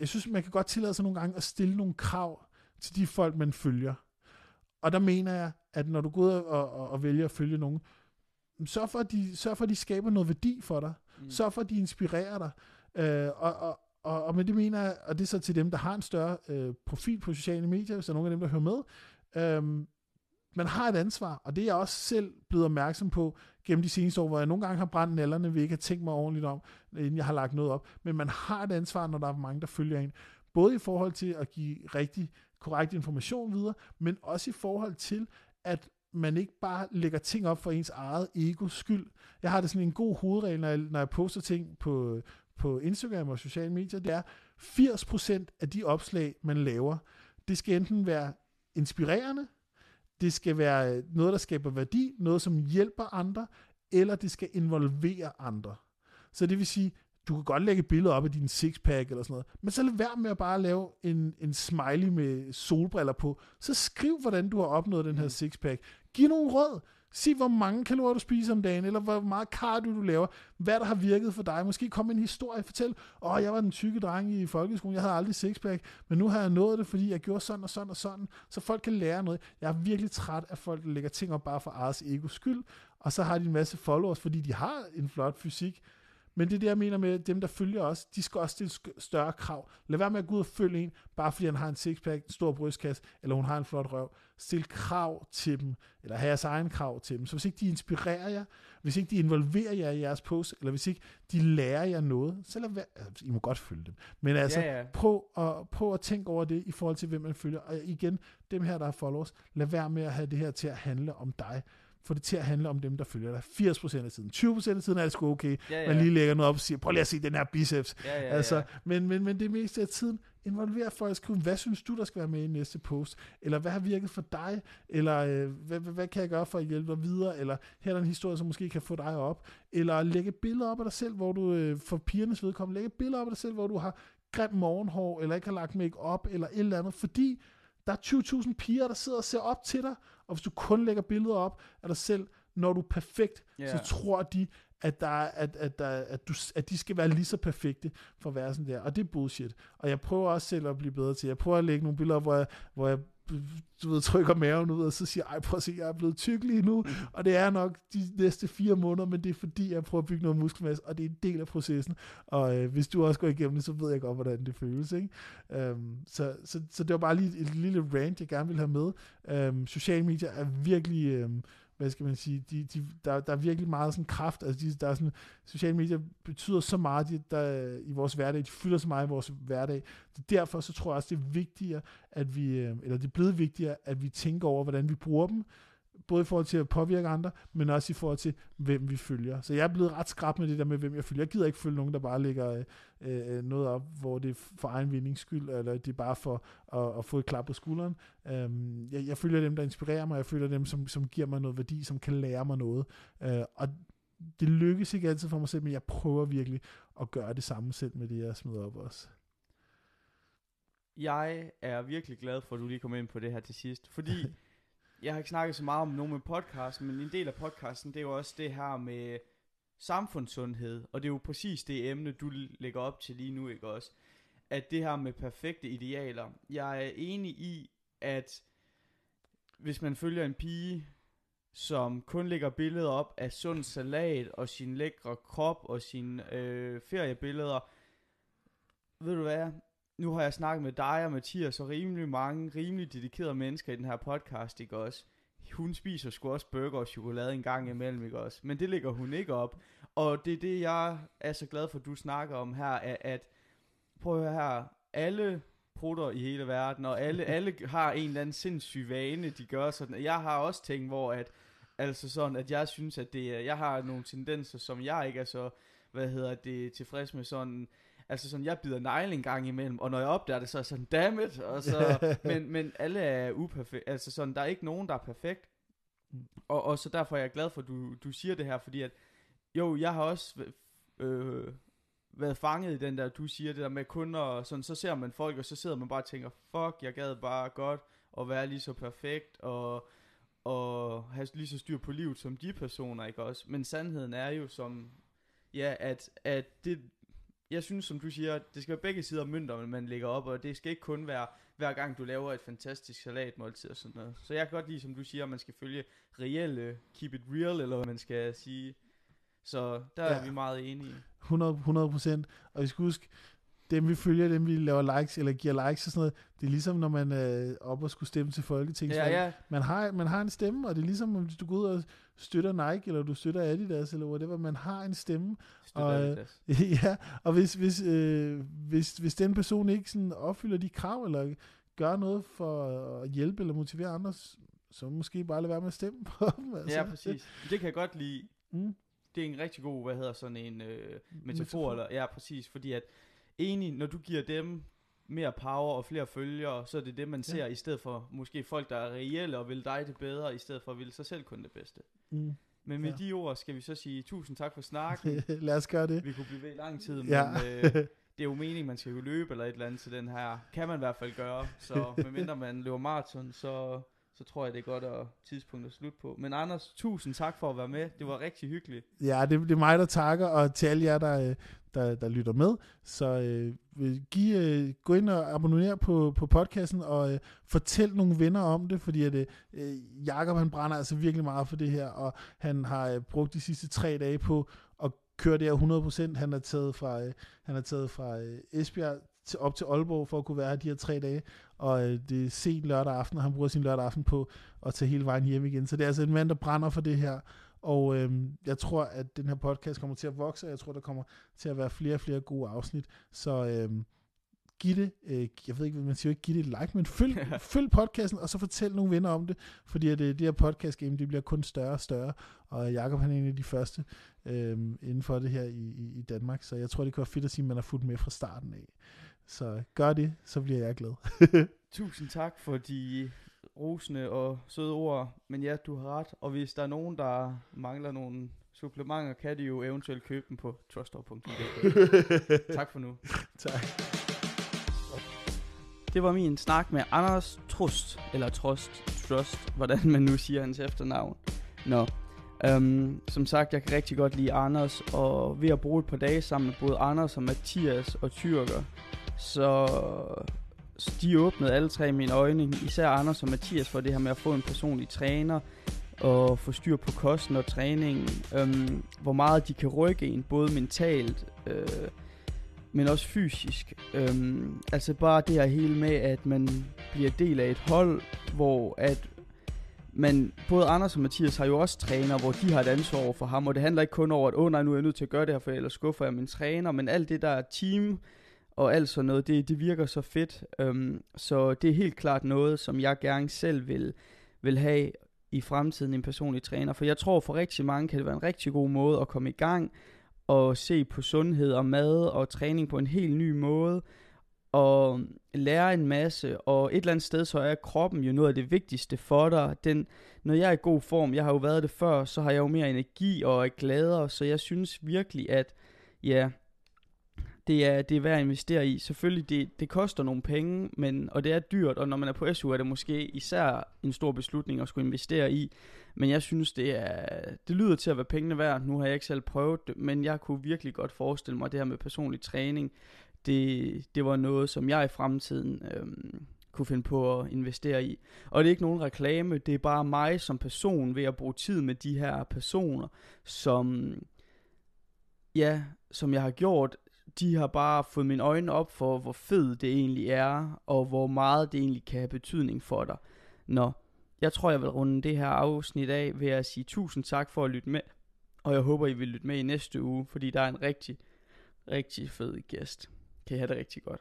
[SPEAKER 2] Jeg synes, man kan godt tillade sig nogle gange at stille nogle krav til de folk, man følger. Og der mener jeg, at når du går ud og, og, og vælger at følge nogen, sørg for, at de, sørg for, at de skaber noget værdi for dig. Mm. Sørg for, at de inspirerer dig. Øh, og, og, og, og med det mener jeg, og det er så til dem, der har en større øh, profil på sociale medier, hvis der er nogen af dem, der hører med, øhm, man har et ansvar, og det er jeg også selv blevet opmærksom på gennem de seneste år, hvor jeg nogle gange har brændt nallerne vi ikke har tænkt mig ordentligt om, inden jeg har lagt noget op. Men man har et ansvar, når der er mange, der følger en. Både i forhold til at give rigtig korrekt information videre, men også i forhold til, at man ikke bare lægger ting op for ens eget egos skyld. Jeg har det sådan en god hovedregel, når jeg, når jeg poster ting på, på Instagram og sociale medier, det er 80% af de opslag, man laver, det skal enten være inspirerende, det skal være noget, der skaber værdi, noget, som hjælper andre, eller det skal involvere andre. Så det vil sige, du kan godt lægge billeder op af din sixpack eller sådan noget, men så lad være med at bare lave en, en smiley med solbriller på. Så skriv, hvordan du har opnået den her mm. sixpack. Giv nogle råd. Sig, hvor mange kalorier du spiser om dagen, eller hvor meget cardio du laver, hvad der har virket for dig. Måske kom en historie, og fortæl, åh, oh, jeg var den tykke dreng i folkeskolen, jeg havde aldrig sixpack, men nu har jeg nået det, fordi jeg gjorde sådan og sådan og sådan, så folk kan lære noget. Jeg er virkelig træt af folk, der lægger ting op bare for eget egos skyld, og så har de en masse followers, fordi de har en flot fysik, men det er det, jeg mener med dem, der følger os. De skal også stille større krav. Lad være med at gå ud og følge en, bare fordi han har en sixpack, en stor brystkasse, eller hun har en flot røv. Stil krav til dem, eller have jeres egen krav til dem. Så hvis ikke de inspirerer jer, hvis ikke de involverer jer i jeres post, eller hvis ikke de lærer jer noget, så lad være, altså, I må godt følge dem. Men altså, ja, ja. Prøv, at, prøv at tænke over det i forhold til, hvem man følger. Og igen, dem her, der har followers, lad være med at have det her til at handle om dig få det til at handle om dem, der følger dig. 80% af tiden. 20% af tiden er det sgu okay. Ja, ja. Man lige lægger noget op og siger, prøv lige at se den her biceps. Ja, ja, altså, ja. Men, men, men det meste af tiden, involver folk og skrive, hvad synes du, der skal være med i næste post? Eller hvad har virket for dig? Eller øh, hvad, hvad, hvad kan jeg gøre for at hjælpe dig videre? Eller her er en historie, som måske kan få dig op. Eller lægge billeder op af dig selv, hvor du øh, for pigernes vedkommende, lægge billeder op af dig selv, hvor du har grimt morgenhår, eller ikke har lagt make op eller et eller andet, fordi der er 20.000 piger, der sidder og ser op til dig, og hvis du kun lægger billeder op af dig selv, når du er perfekt, yeah. så tror de, at, der, at, at, der, at, du, at de skal være lige så perfekte for at være sådan der. Og det er bullshit. Og jeg prøver også selv at blive bedre til. Jeg prøver at lægge nogle billeder op, hvor jeg, hvor jeg du ved, trykker maven ud, og så siger, ej, prøv at se, jeg er blevet tyk lige nu, og det er nok de næste fire måneder, men det er fordi, jeg prøver at bygge noget muskelmasse, og det er en del af processen, og øh, hvis du også går igennem det, så ved jeg godt, hvordan det føles, ikke? Øhm, så, så, så det var bare lige et lille rant, jeg gerne vil have med. Øhm, sociale medier er virkelig... Øhm, hvad skal man sige, de, de, der, der er virkelig meget sådan kraft, altså de, der er sådan, sociale medier betyder så meget de, der, i vores hverdag, de fylder så meget i vores hverdag. Så derfor så tror jeg også, det er vigtigere, at vi, øh, eller det er blevet vigtigere, at vi tænker over, hvordan vi bruger dem, både i forhold til at påvirke andre, men også i forhold til, hvem vi følger. Så jeg er blevet ret skrab med det der med, hvem jeg følger. Jeg gider ikke følge nogen, der bare lægger øh, øh noget op, hvor det er for egen vindings skyld, eller det er bare for at, at få et klap på skulderen. Øhm, jeg, jeg følger dem, der inspirerer mig, jeg følger dem, som, som giver mig noget værdi, som kan lære mig noget. Øh, og det lykkes ikke altid for mig selv, men jeg prøver virkelig at gøre det samme selv med det, jeg smider op også.
[SPEAKER 1] Jeg er virkelig glad for, at du lige kom ind på det her til sidst, fordi jeg har ikke snakket så meget om nogen med podcasten, men en del af podcasten, det er jo også det her med samfundssundhed, og det er jo præcis det emne, du lægger op til lige nu, ikke også? At det her med perfekte idealer, jeg er enig i, at hvis man følger en pige, som kun lægger billeder op af sund salat og sin lækre krop og sine øh, feriebilleder, ved du hvad, nu har jeg snakket med dig og Mathias og rimelig mange, rimelig dedikerede mennesker i den her podcast, ikke også? Hun spiser sgu også burger og chokolade en gang imellem, ikke også? Men det ligger hun ikke op. Og det er det, jeg er så glad for, at du snakker om her, at, at prøv at høre her, alle prutter i hele verden, og alle, alle har en eller anden sindssyg vane, de gør sådan. Jeg har også tænkt, hvor at, altså sådan, at jeg synes, at det er, jeg har nogle tendenser, som jeg ikke er så, hvad hedder det, tilfreds med sådan, Altså sådan, jeg bider negle en gang imellem, og når jeg opdager det, så er jeg sådan, dammit, og så, men, men alle er uperfekte, altså sådan, der er ikke nogen, der er perfekt, og, og så derfor er jeg glad for, at du, du siger det her, fordi at, jo, jeg har også øh, været fanget i den der, du siger det der med kun og sådan, så ser man folk, og så sidder man bare og tænker, fuck, jeg gad bare godt at være lige så perfekt, og, og have lige så styr på livet som de personer, ikke også? Men sandheden er jo som, ja, at, at det, jeg synes, som du siger, det skal være begge sider af mønter, man lægger op, og det skal ikke kun være, hver gang du laver et fantastisk salatmåltid og sådan noget. Så jeg kan godt lide, som du siger, at man skal følge reelle, keep it real, eller hvad man skal sige. Så der ja. er vi meget enige.
[SPEAKER 2] 100, 100 procent. Og vi skal huske, dem vi følger, dem vi laver likes, eller giver likes og sådan noget, det er ligesom, når man er øh, op og skulle stemme til Folketinget.
[SPEAKER 1] Ja, ja.
[SPEAKER 2] Man, har, man har en stemme, og det er ligesom, hvis du går ud og støtter Nike, eller du støtter Adidas, eller whatever, man har en stemme.
[SPEAKER 1] Støtter og, Adidas.
[SPEAKER 2] ja, og hvis, hvis, øh, hvis, hvis den person ikke sådan opfylder de krav, eller gør noget for at hjælpe eller motivere andre, så måske bare lade være med at stemme på dem.
[SPEAKER 1] Altså. Ja, præcis. Det kan jeg godt lide. Mm. Det er en rigtig god, hvad hedder sådan en øh, metafor, metafor, eller ja, præcis, fordi at enig, når du giver dem mere power og flere følgere, så er det det, man ser, ja. i stedet for måske folk, der er reelle og vil dig det bedre, i stedet for at ville sig selv kun det bedste. Mm. Men med ja. de ord skal vi så sige tusind tak for snakken.
[SPEAKER 2] Lad os gøre det.
[SPEAKER 1] Vi kunne blive ved i lang tid, ja. men øh, det er jo meningen, man skal jo løbe eller et eller andet til den her. Kan man i hvert fald gøre. Så medmindre man løber maraton, så så tror jeg, det er godt at tidspunkt at slutte på. Men Anders, tusind tak for at være med. Det var rigtig hyggeligt.
[SPEAKER 2] Ja, det, det er mig, der takker, og til alle jer, der, øh, der, der lytter med. Så øh, giv, øh, gå ind og abonner på, på podcasten, og øh, fortæl nogle venner om det, fordi at, øh, øh, Jakob han brænder altså virkelig meget for det her, og han har øh, brugt de sidste tre dage på at køre det her 100%. Han er taget fra, øh, han er taget fra øh, Esbjerg til, op til Aalborg for at kunne være her de her tre dage, og øh, det er sent lørdag aften, og han bruger sin lørdag aften på at tage hele vejen hjem igen. Så det er altså en mand, der brænder for det her, og øh, jeg tror, at den her podcast kommer til at vokse, og jeg tror, der kommer til at være flere og flere gode afsnit. Så øh, giv det, øh, jeg ved ikke, man siger ikke giv det et like, men følg, følg podcasten, og så fortæl nogle venner om det, fordi at, øh, det her podcast game, det bliver kun større og større, og Jakob han er en af de første øh, inden for det her i, i, i Danmark, så jeg tror, det kan være fedt at sige, at man har fulgt med fra starten af. Så gør det, så bliver jeg glad.
[SPEAKER 1] Tusind tak for de rosende og søde ord. Men ja, du har ret. Og hvis der er nogen, der mangler nogle supplementer, kan de jo eventuelt købe dem på trustore.dk. tak for nu.
[SPEAKER 2] Tak.
[SPEAKER 1] Det var min snak med Anders Trust, eller Trost, Trust, hvordan man nu siger hans efternavn. Nå, Um, som sagt, jeg kan rigtig godt lide Anders, og ved at bruge et par dage sammen med både Anders og Mathias og Tyrker, så, så de åbnede alle tre mine øjne, især Anders og Mathias, for det her med at få en personlig træner, og få styr på kosten og træningen, Øhm, hvor meget de kan rykke en, både mentalt, øh, men også fysisk. Øhm, altså bare det her hele med, at man bliver del af et hold, hvor at men både Anders og Mathias har jo også træner, hvor de har et ansvar over for ham, og det handler ikke kun over, at åh oh, nej, nu er jeg nødt til at gøre det her, for ellers skuffer jeg min træner, men alt det der team og alt sådan noget, det, det virker så fedt. Øhm, så det er helt klart noget, som jeg gerne selv vil, vil have i fremtiden, en personlig træner. For jeg tror for rigtig mange kan det være en rigtig god måde at komme i gang, og se på sundhed og mad og træning på en helt ny måde, og lære en masse, og et eller andet sted, så er kroppen jo noget af det vigtigste for dig. Den, når jeg er i god form, jeg har jo været det før, så har jeg jo mere energi og er gladere, så jeg synes virkelig, at ja, det er, det er værd at investere i. Selvfølgelig, det, det koster nogle penge, men, og det er dyrt, og når man er på SU, er det måske især en stor beslutning at skulle investere i. Men jeg synes, det, er, det lyder til at være pengene værd. Nu har jeg ikke selv prøvet det, men jeg kunne virkelig godt forestille mig det her med personlig træning. Det, det var noget, som jeg i fremtiden øhm, kunne finde på at investere i. Og det er ikke nogen reklame, det er bare mig som person ved at bruge tid med de her personer, som, ja, som jeg har gjort, de har bare fået mine øjne op for, hvor fed det egentlig er, og hvor meget det egentlig kan have betydning for dig. Nå, jeg tror, jeg vil runde det her afsnit af ved at sige tusind tak for at lytte med, og jeg håber, I vil lytte med i næste uge, fordi der er en rigtig, rigtig fed gæst. Kan I have det rigtig godt.